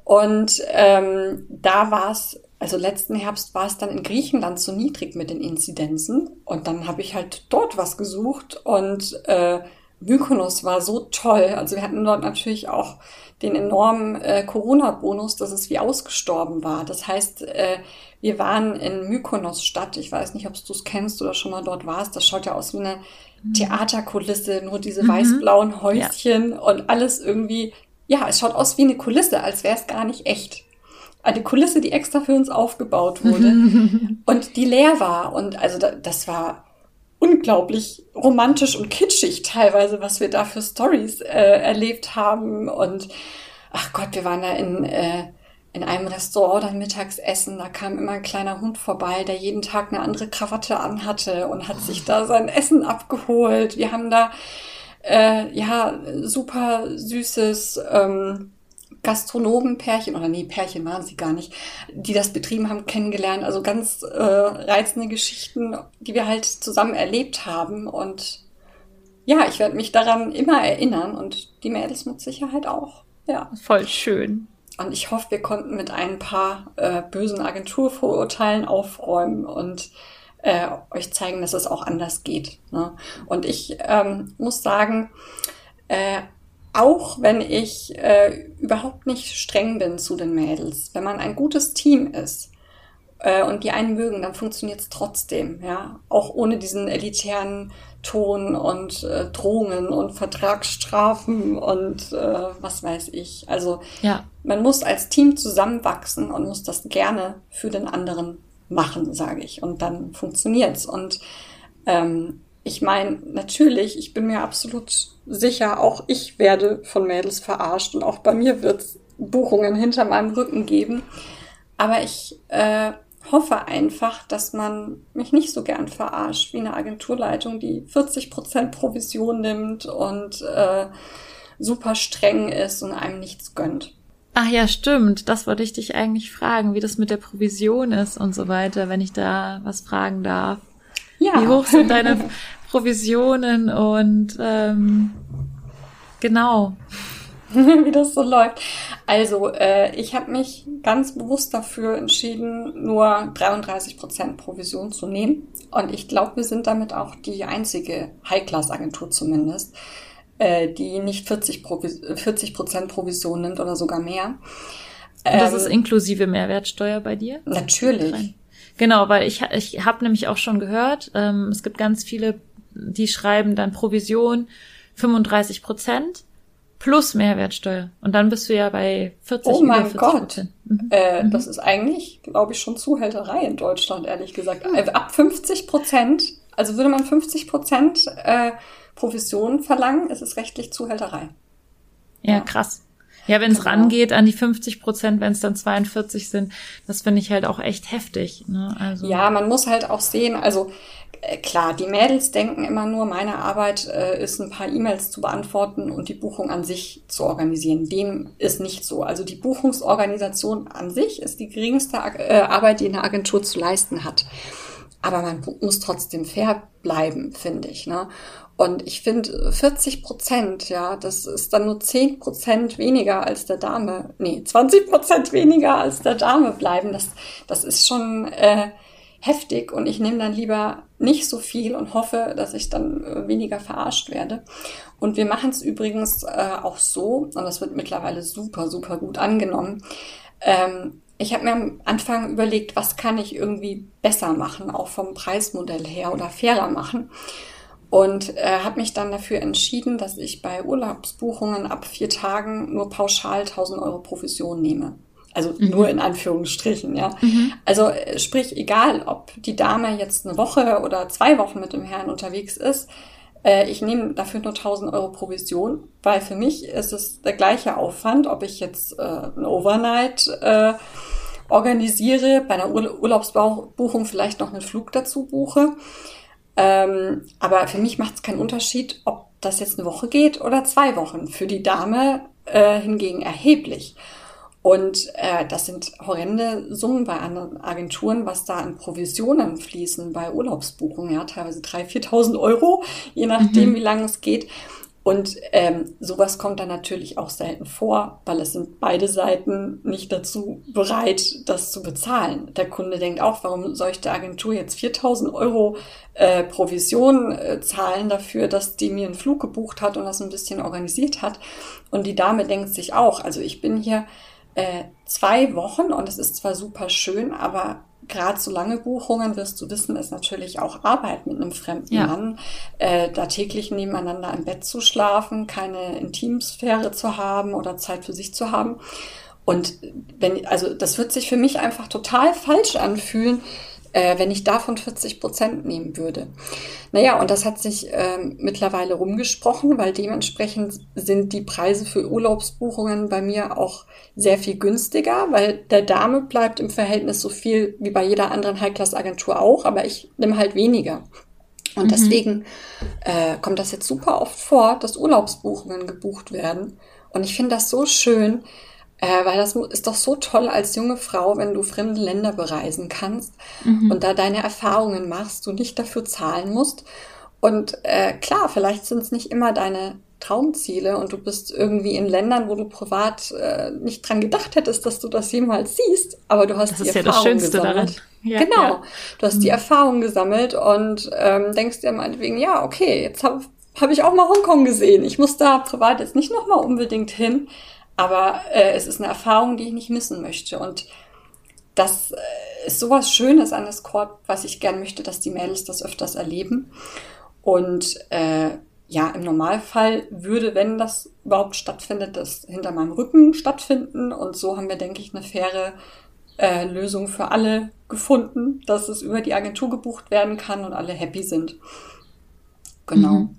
Und ähm, da war es also letzten Herbst war es dann in Griechenland zu niedrig mit den Inzidenzen und dann habe ich halt dort was gesucht und äh, Mykonos war so toll. Also wir hatten dort natürlich auch den enormen äh, Corona-Bonus, dass es wie ausgestorben war. Das heißt, äh, wir waren in Mykonos Stadt. Ich weiß nicht, ob du es kennst oder schon mal dort warst. Das schaut ja aus wie eine mhm. Theaterkulisse, nur diese mhm. weiß-blauen Häuschen ja. und alles irgendwie, ja, es schaut aus wie eine Kulisse, als wäre es gar nicht echt eine Kulisse, die extra für uns aufgebaut wurde und die leer war. Und also das war unglaublich romantisch und kitschig teilweise, was wir da für Stories äh, erlebt haben. Und ach Gott, wir waren da in, äh, in einem Restaurant dann mittags essen. Da kam immer ein kleiner Hund vorbei, der jeden Tag eine andere Krawatte anhatte und hat sich da sein Essen abgeholt. Wir haben da äh, ja super süßes ähm, Gastronomenpärchen, oder nee, Pärchen waren sie gar nicht, die das betrieben haben, kennengelernt. Also ganz äh, reizende Geschichten, die wir halt zusammen erlebt haben. Und ja, ich werde mich daran immer erinnern und die Mädels mit Sicherheit auch. Ja. Voll schön. Und ich hoffe, wir konnten mit ein paar äh, bösen Agenturvorurteilen aufräumen und äh, euch zeigen, dass es auch anders geht. Ne? Und ich ähm, muss sagen, äh, auch wenn ich äh, überhaupt nicht streng bin zu den Mädels, wenn man ein gutes Team ist äh, und die einen mögen, dann funktioniert es trotzdem, ja, auch ohne diesen elitären Ton und äh, Drohungen und Vertragsstrafen und äh, was weiß ich. Also ja. man muss als Team zusammenwachsen und muss das gerne für den anderen machen, sage ich, und dann funktioniert's und ähm, ich meine, natürlich, ich bin mir absolut sicher, auch ich werde von Mädels verarscht und auch bei mir wird es Buchungen hinter meinem Rücken geben. Aber ich äh, hoffe einfach, dass man mich nicht so gern verarscht wie eine Agenturleitung, die 40 Prozent Provision nimmt und äh, super streng ist und einem nichts gönnt. Ach ja, stimmt. Das wollte ich dich eigentlich fragen, wie das mit der Provision ist und so weiter, wenn ich da was fragen darf. Ja. Wie hoch sind deine Provisionen und ähm, genau. wie das so läuft. Also, äh, ich habe mich ganz bewusst dafür entschieden, nur 33% Provision zu nehmen. Und ich glaube, wir sind damit auch die einzige High-Class-Agentur zumindest, äh, die nicht 40%, Provis 40 Provision nimmt oder sogar mehr. Und das ähm, ist inklusive Mehrwertsteuer bei dir? Natürlich. Genau, weil ich, ich habe nämlich auch schon gehört, ähm, es gibt ganz viele, die schreiben dann Provision 35 Prozent plus Mehrwertsteuer. Und dann bist du ja bei 40% Oh mein 40 Gott. Mhm. Äh, mhm. Das ist eigentlich, glaube ich, schon Zuhälterei in Deutschland, ehrlich gesagt. Mhm. Ab 50 Prozent, also würde man 50 Prozent äh, Provision verlangen, ist es rechtlich Zuhälterei. Ja, ja. krass. Ja, wenn es genau. rangeht an die 50 Prozent, wenn es dann 42 sind, das finde ich halt auch echt heftig. Ne? Also. Ja, man muss halt auch sehen, also äh, klar, die Mädels denken immer nur, meine Arbeit äh, ist ein paar E-Mails zu beantworten und die Buchung an sich zu organisieren. Dem ist nicht so. Also die Buchungsorganisation an sich ist die geringste äh, Arbeit, die eine Agentur zu leisten hat. Aber man muss trotzdem fair bleiben, finde ich. Ne? Und ich finde 40 Prozent, ja, das ist dann nur 10 Prozent weniger als der Dame, nee, 20 Prozent weniger als der Dame bleiben. Das, das ist schon, äh, heftig und ich nehme dann lieber nicht so viel und hoffe, dass ich dann äh, weniger verarscht werde. Und wir machen es übrigens äh, auch so, und das wird mittlerweile super, super gut angenommen. Ähm, ich habe mir am Anfang überlegt, was kann ich irgendwie besser machen, auch vom Preismodell her oder fairer machen. Und äh, habe mich dann dafür entschieden, dass ich bei Urlaubsbuchungen ab vier Tagen nur pauschal 1000 Euro Provision nehme. Also mhm. nur in Anführungsstrichen, ja. Mhm. Also äh, sprich, egal, ob die Dame jetzt eine Woche oder zwei Wochen mit dem Herrn unterwegs ist, äh, ich nehme dafür nur 1000 Euro Provision, weil für mich ist es der gleiche Aufwand, ob ich jetzt äh, eine Overnight äh, organisiere, bei einer Ur Urlaubsbuchung vielleicht noch einen Flug dazu buche. Ähm, aber für mich macht es keinen Unterschied, ob das jetzt eine Woche geht oder zwei Wochen. Für die Dame äh, hingegen erheblich. Und äh, das sind horrende Summen bei anderen Agenturen, was da an Provisionen fließen bei Urlaubsbuchungen, ja, teilweise 3.000, 4.000 Euro, je nachdem, mhm. wie lange es geht. Und ähm, sowas kommt dann natürlich auch selten vor, weil es sind beide Seiten nicht dazu bereit, das zu bezahlen. Der Kunde denkt auch, warum soll ich der Agentur jetzt 4000 Euro äh, Provision äh, zahlen dafür, dass die mir einen Flug gebucht hat und das ein bisschen organisiert hat. Und die Dame denkt sich auch, also ich bin hier äh, zwei Wochen und es ist zwar super schön, aber gerade so lange Buchungen, wirst du wissen, ist natürlich auch Arbeit mit einem fremden ja. Mann, äh, da täglich nebeneinander im Bett zu schlafen, keine Intimsphäre zu haben oder Zeit für sich zu haben. Und wenn, also das wird sich für mich einfach total falsch anfühlen, äh, wenn ich davon 40 Prozent nehmen würde. Naja, und das hat sich äh, mittlerweile rumgesprochen, weil dementsprechend sind die Preise für Urlaubsbuchungen bei mir auch sehr viel günstiger, weil der Dame bleibt im Verhältnis so viel wie bei jeder anderen High-Class-Agentur auch, aber ich nehme halt weniger. Und mhm. deswegen äh, kommt das jetzt super oft vor, dass Urlaubsbuchungen gebucht werden. Und ich finde das so schön, äh, weil das ist doch so toll als junge Frau, wenn du fremde Länder bereisen kannst mhm. und da deine Erfahrungen machst, du nicht dafür zahlen musst. Und äh, klar, vielleicht sind es nicht immer deine Traumziele und du bist irgendwie in Ländern, wo du privat äh, nicht dran gedacht hättest, dass du das jemals siehst, aber du hast das die Erfahrung ja gesammelt. Ja, genau, ja. du hast mhm. die Erfahrung gesammelt und ähm, denkst dir meinetwegen, ja, okay, jetzt habe hab ich auch mal Hongkong gesehen. Ich muss da privat jetzt nicht nochmal unbedingt hin, aber äh, es ist eine Erfahrung, die ich nicht missen möchte. Und das äh, ist sowas Schönes an Escort, was ich gern möchte, dass die Mädels das öfters erleben. Und äh, ja, im Normalfall würde, wenn das überhaupt stattfindet, das hinter meinem Rücken stattfinden. Und so haben wir, denke ich, eine faire äh, Lösung für alle gefunden, dass es über die Agentur gebucht werden kann und alle happy sind. Genau. Mhm.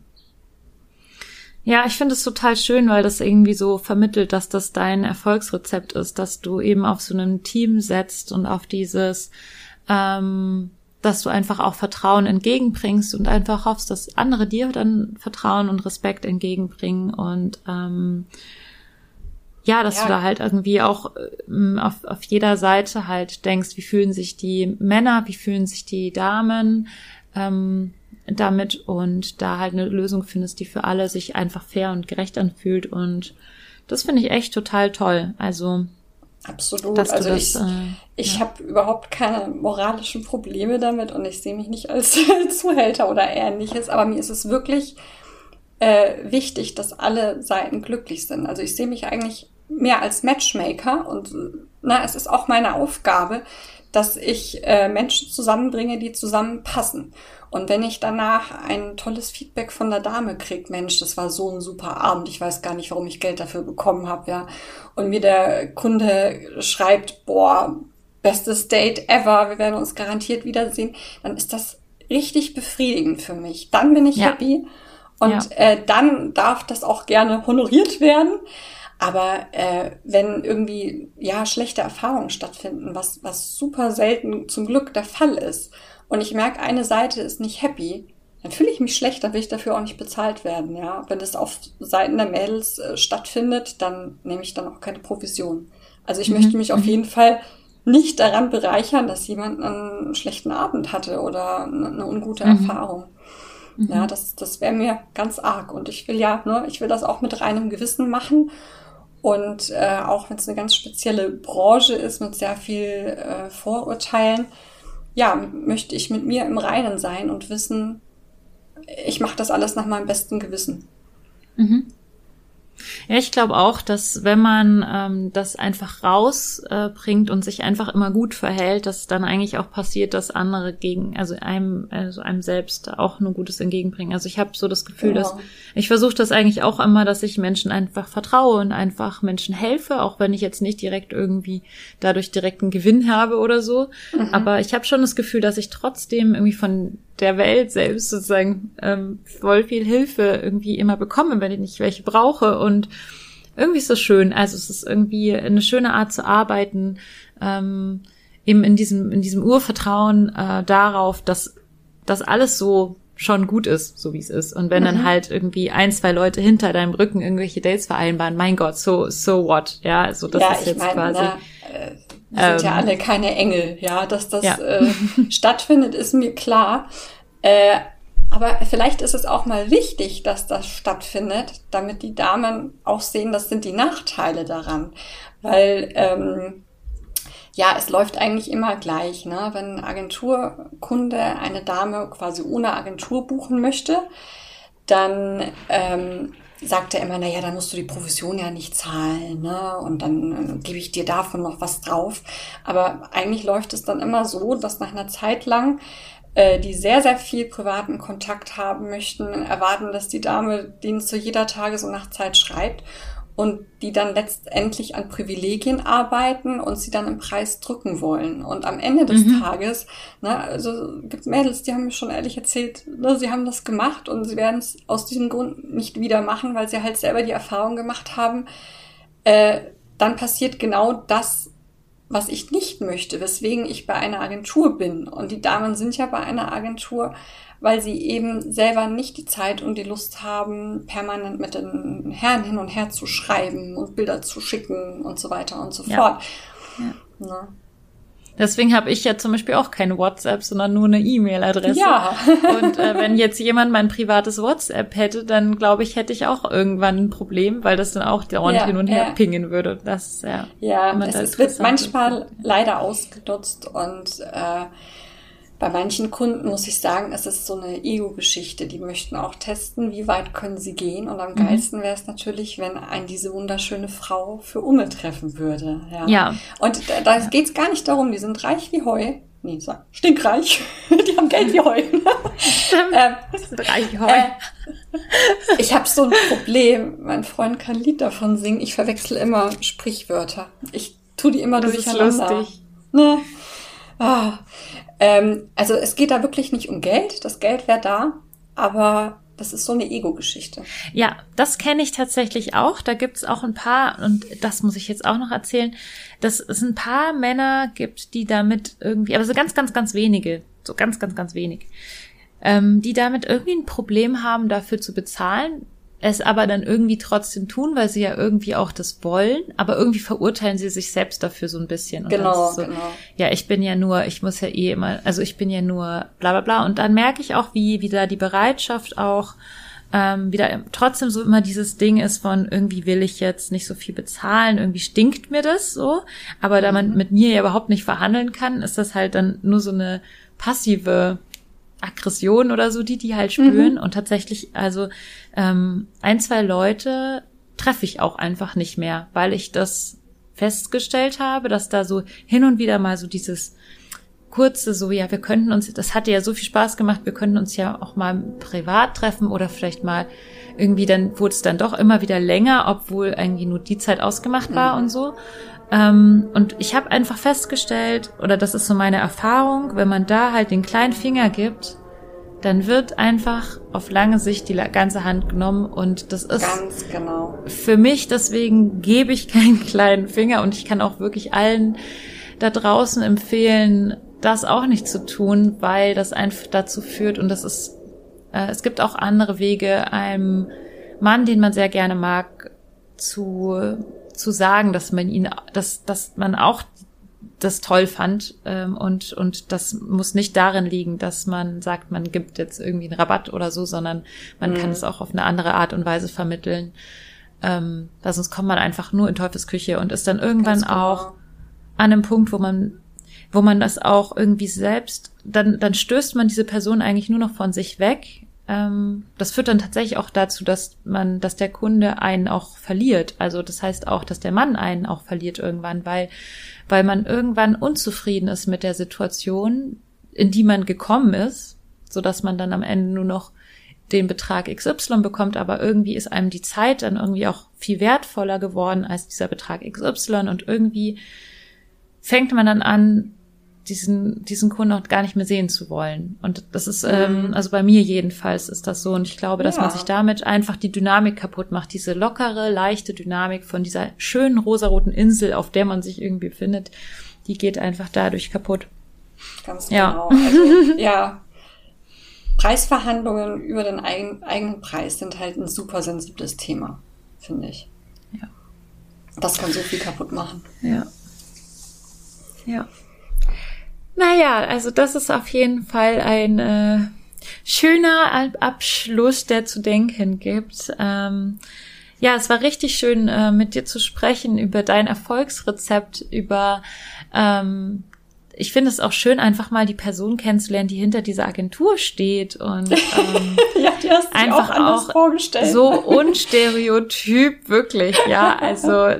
Ja, ich finde es total schön, weil das irgendwie so vermittelt, dass das dein Erfolgsrezept ist, dass du eben auf so einem Team setzt und auf dieses, ähm, dass du einfach auch Vertrauen entgegenbringst und einfach hoffst, dass andere dir dann Vertrauen und Respekt entgegenbringen und ähm, ja, dass ja. du da halt irgendwie auch ähm, auf, auf jeder Seite halt denkst, wie fühlen sich die Männer, wie fühlen sich die Damen, ähm, damit und da halt eine Lösung findest, die für alle sich einfach fair und gerecht anfühlt. Und das finde ich echt total toll. Also Absolut. also das, ich, äh, ich ja. habe überhaupt keine moralischen Probleme damit und ich sehe mich nicht als Zuhälter oder ähnliches, aber mir ist es wirklich äh, wichtig, dass alle Seiten glücklich sind. Also ich sehe mich eigentlich mehr als Matchmaker und na, es ist auch meine Aufgabe, dass ich äh, Menschen zusammenbringe, die zusammenpassen. Und wenn ich danach ein tolles Feedback von der Dame krieg, Mensch, das war so ein super Abend, ich weiß gar nicht, warum ich Geld dafür bekommen habe, ja. Und mir der Kunde schreibt, boah, bestes Date ever, wir werden uns garantiert wiedersehen, dann ist das richtig befriedigend für mich. Dann bin ich ja. happy und ja. äh, dann darf das auch gerne honoriert werden. Aber äh, wenn irgendwie ja schlechte Erfahrungen stattfinden, was was super selten zum Glück der Fall ist, und ich merke, eine Seite ist nicht happy, dann fühle ich mich schlecht, dann will ich dafür auch nicht bezahlt werden, ja. Wenn das auf Seiten der Mädels äh, stattfindet, dann nehme ich dann auch keine Provision. Also ich mhm. möchte mich auf mhm. jeden Fall nicht daran bereichern, dass jemand einen schlechten Abend hatte oder eine ungute mhm. Erfahrung. Mhm. Ja, das, das wäre mir ganz arg. Und ich will ja, ne, ich will das auch mit reinem Gewissen machen. Und äh, auch wenn es eine ganz spezielle Branche ist mit sehr viel äh, Vorurteilen, ja, möchte ich mit mir im Reinen sein und wissen, ich mache das alles nach meinem besten Gewissen. Mhm. Ja, ich glaube auch, dass wenn man ähm, das einfach rausbringt äh, und sich einfach immer gut verhält, dass dann eigentlich auch passiert, dass andere gegen, also einem, also einem selbst auch nur Gutes entgegenbringen. Also ich habe so das Gefühl, genau. dass ich versuche das eigentlich auch immer, dass ich Menschen einfach vertraue und einfach Menschen helfe, auch wenn ich jetzt nicht direkt irgendwie dadurch direkten Gewinn habe oder so. Mhm. Aber ich habe schon das Gefühl, dass ich trotzdem irgendwie von der Welt selbst sozusagen ähm, voll viel Hilfe irgendwie immer bekomme, wenn ich nicht welche brauche. Und irgendwie ist das schön. Also es ist irgendwie eine schöne Art zu arbeiten, ähm, eben in diesem, in diesem Urvertrauen äh, darauf, dass das alles so schon gut ist, so wie es ist. Und wenn mhm. dann halt irgendwie ein, zwei Leute hinter deinem Rücken irgendwelche Dates vereinbaren, mein Gott, so, so what, ja, also das ja, ist jetzt meine, quasi. Na, wir sind ähm, ja alle keine Engel, ja, dass das ja. Äh, stattfindet, ist mir klar. Äh, aber vielleicht ist es auch mal wichtig, dass das stattfindet, damit die Damen auch sehen, das sind die Nachteile daran. Weil ähm, ja, es läuft eigentlich immer gleich. Ne? Wenn ein Agenturkunde eine Dame quasi ohne Agentur buchen möchte, dann ähm, sagt er immer, na ja, dann musst du die Provision ja nicht zahlen, ne? Und dann äh, gebe ich dir davon noch was drauf. Aber eigentlich läuft es dann immer so, dass nach einer Zeit lang äh, die sehr, sehr viel privaten Kontakt haben möchten, erwarten, dass die Dame denen zu jeder Tages- und Nachtzeit schreibt und die dann letztendlich an Privilegien arbeiten und sie dann im Preis drücken wollen. Und am Ende des mhm. Tages, ne, also gibt Mädels, die haben mir schon ehrlich erzählt, ne, sie haben das gemacht und sie werden es aus diesem Grund nicht wieder machen, weil sie halt selber die Erfahrung gemacht haben, äh, dann passiert genau das, was ich nicht möchte, weswegen ich bei einer Agentur bin. Und die Damen sind ja bei einer Agentur, weil sie eben selber nicht die Zeit und die Lust haben, permanent mit den Herren hin und her zu schreiben und Bilder zu schicken und so weiter und so fort. Ja. Deswegen habe ich ja zum Beispiel auch keine WhatsApp, sondern nur eine E-Mail-Adresse. Ja. und äh, wenn jetzt jemand mein privates WhatsApp hätte, dann glaube ich, hätte ich auch irgendwann ein Problem, weil das dann auch dauernd ja, hin und her ja. pingen würde. Das ja. Ja, es wird manchmal leider ausgenutzt und äh, bei manchen Kunden muss ich sagen, es ist so eine Ego-Geschichte. Die möchten auch testen, wie weit können sie gehen. Und am mhm. geilsten wäre es natürlich, wenn ein diese wunderschöne Frau für Umme treffen würde. Ja. ja. Und da, da ja. geht es gar nicht darum, die sind reich wie Heu. Nee, so, stinkreich. die haben Geld wie Heu. Ähm, reich wie Heu. Äh, ich habe so ein Problem. Mein Freund kann ein Lied davon singen. Ich verwechsel immer Sprichwörter. Ich tu die immer das durcheinander. Das ist lustig. Ne? Ah. Ähm, also es geht da wirklich nicht um Geld, das Geld wäre da, aber das ist so eine Ego-Geschichte. Ja, das kenne ich tatsächlich auch. Da gibt's auch ein paar, und das muss ich jetzt auch noch erzählen, dass es ein paar Männer gibt, die damit irgendwie, aber so ganz, ganz, ganz wenige, so ganz, ganz, ganz wenig, ähm, die damit irgendwie ein Problem haben, dafür zu bezahlen, es aber dann irgendwie trotzdem tun, weil sie ja irgendwie auch das wollen, aber irgendwie verurteilen sie sich selbst dafür so ein bisschen. Und genau, so, genau. Ja, ich bin ja nur, ich muss ja eh immer, also ich bin ja nur bla bla bla. Und dann merke ich auch, wie, wie da die Bereitschaft auch ähm, wieder trotzdem so immer dieses Ding ist von irgendwie will ich jetzt nicht so viel bezahlen, irgendwie stinkt mir das so. Aber da man mhm. mit mir ja überhaupt nicht verhandeln kann, ist das halt dann nur so eine passive Aggression oder so, die die halt spüren. Mhm. Und tatsächlich, also ähm, ein, zwei Leute treffe ich auch einfach nicht mehr, weil ich das festgestellt habe, dass da so hin und wieder mal so dieses kurze, so ja, wir könnten uns, das hatte ja so viel Spaß gemacht, wir könnten uns ja auch mal privat treffen oder vielleicht mal irgendwie, dann wurde es dann doch immer wieder länger, obwohl irgendwie nur die Zeit ausgemacht war mhm. und so. Ähm, und ich habe einfach festgestellt, oder das ist so meine Erfahrung, wenn man da halt den kleinen Finger gibt, dann wird einfach auf lange Sicht die ganze Hand genommen und das ist genau. Für mich deswegen gebe ich keinen kleinen Finger und ich kann auch wirklich allen da draußen empfehlen, das auch nicht zu tun, weil das einfach dazu führt und das ist äh, es gibt auch andere Wege einem Mann, den man sehr gerne mag, zu zu sagen, dass man ihn, dass, dass man auch das toll fand ähm, und und das muss nicht darin liegen, dass man sagt, man gibt jetzt irgendwie einen Rabatt oder so, sondern man mhm. kann es auch auf eine andere Art und Weise vermitteln. Ähm, weil sonst kommt man einfach nur in Teufels Küche und ist dann irgendwann genau. auch an einem Punkt, wo man wo man das auch irgendwie selbst, dann, dann stößt man diese Person eigentlich nur noch von sich weg. Ähm, das führt dann tatsächlich auch dazu, dass man, dass der Kunde einen auch verliert. Also das heißt auch, dass der Mann einen auch verliert irgendwann, weil, weil man irgendwann unzufrieden ist mit der Situation, in die man gekommen ist, so dass man dann am Ende nur noch den Betrag XY bekommt, aber irgendwie ist einem die Zeit dann irgendwie auch viel wertvoller geworden als dieser Betrag XY und irgendwie fängt man dann an, diesen, diesen Kunden auch gar nicht mehr sehen zu wollen. Und das ist, ähm, mhm. also bei mir jedenfalls ist das so. Und ich glaube, dass ja. man sich damit einfach die Dynamik kaputt macht. Diese lockere, leichte Dynamik von dieser schönen rosaroten Insel, auf der man sich irgendwie befindet, die geht einfach dadurch kaputt. Ganz genau. Ja. Also, ja, Preisverhandlungen über den eigen, eigenen Preis sind halt ein super sensibles Thema, finde ich. Ja. Das kann so viel kaputt machen. Ja. Ja. Naja, also das ist auf jeden Fall ein äh, schöner Abschluss, der zu denken gibt. Ähm, ja, es war richtig schön, äh, mit dir zu sprechen über dein Erfolgsrezept, über ähm, ich finde es auch schön, einfach mal die Person kennenzulernen, die hinter dieser Agentur steht und ähm, ja, die hast einfach auch, auch vorgestellt. so unstereotyp, wirklich, ja. Also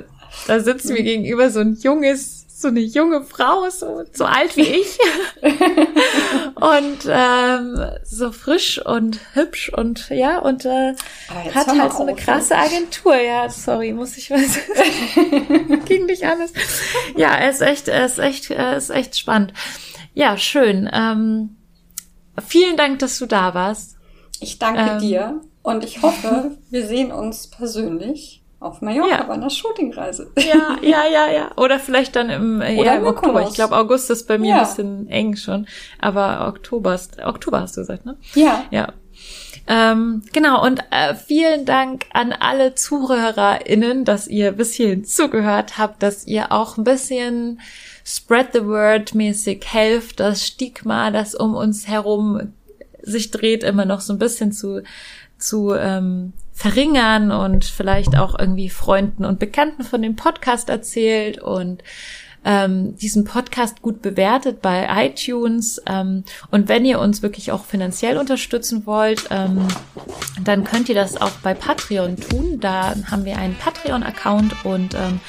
da sitzt mir gegenüber so ein junges so eine junge Frau, so, so alt wie ich. und ähm, so frisch und hübsch und ja, und äh, hat halt so eine krasse Agentur. Ja, sorry, muss ich was. Ging nicht alles. Ja, er ist echt, er ist echt, er ist echt spannend. Ja, schön. Ähm, vielen Dank, dass du da warst. Ich danke ähm, dir und ich hoffe, wir sehen uns persönlich auf Mallorca ja. bei einer Shootingreise. Ja, ja, ja, ja. Oder vielleicht dann im, äh, ja, im Oktober. Ich glaube, August ist bei mir ja. ein bisschen eng schon. Aber Oktober ist, Oktober hast du gesagt, ne? Ja. Ja. Ähm, genau, und äh, vielen Dank an alle ZuhörerInnen, dass ihr bis hierhin zugehört habt, dass ihr auch ein bisschen Spread the Word mäßig helft, das Stigma, das um uns herum sich dreht, immer noch so ein bisschen zu, zu ähm, verringern und vielleicht auch irgendwie Freunden und Bekannten von dem Podcast erzählt und ähm, diesen Podcast gut bewertet bei iTunes. Ähm, und wenn ihr uns wirklich auch finanziell unterstützen wollt, ähm, dann könnt ihr das auch bei Patreon tun. Da haben wir einen Patreon-Account und ähm,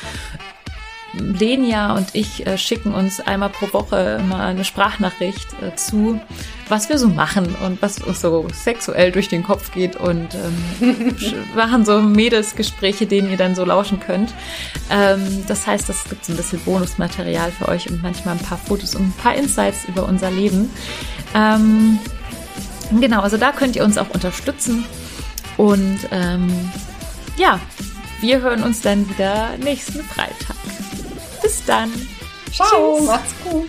Lenia und ich äh, schicken uns einmal pro Woche immer eine Sprachnachricht äh, zu, was wir so machen und was uns so sexuell durch den Kopf geht und ähm, machen so Mädelsgespräche, denen ihr dann so lauschen könnt. Ähm, das heißt, das gibt ein bisschen Bonusmaterial für euch und manchmal ein paar Fotos und ein paar Insights über unser Leben. Ähm, genau, also da könnt ihr uns auch unterstützen und ähm, ja, wir hören uns dann wieder nächsten Freitag. Bis dann. Ciao, Tschüss. macht's gut.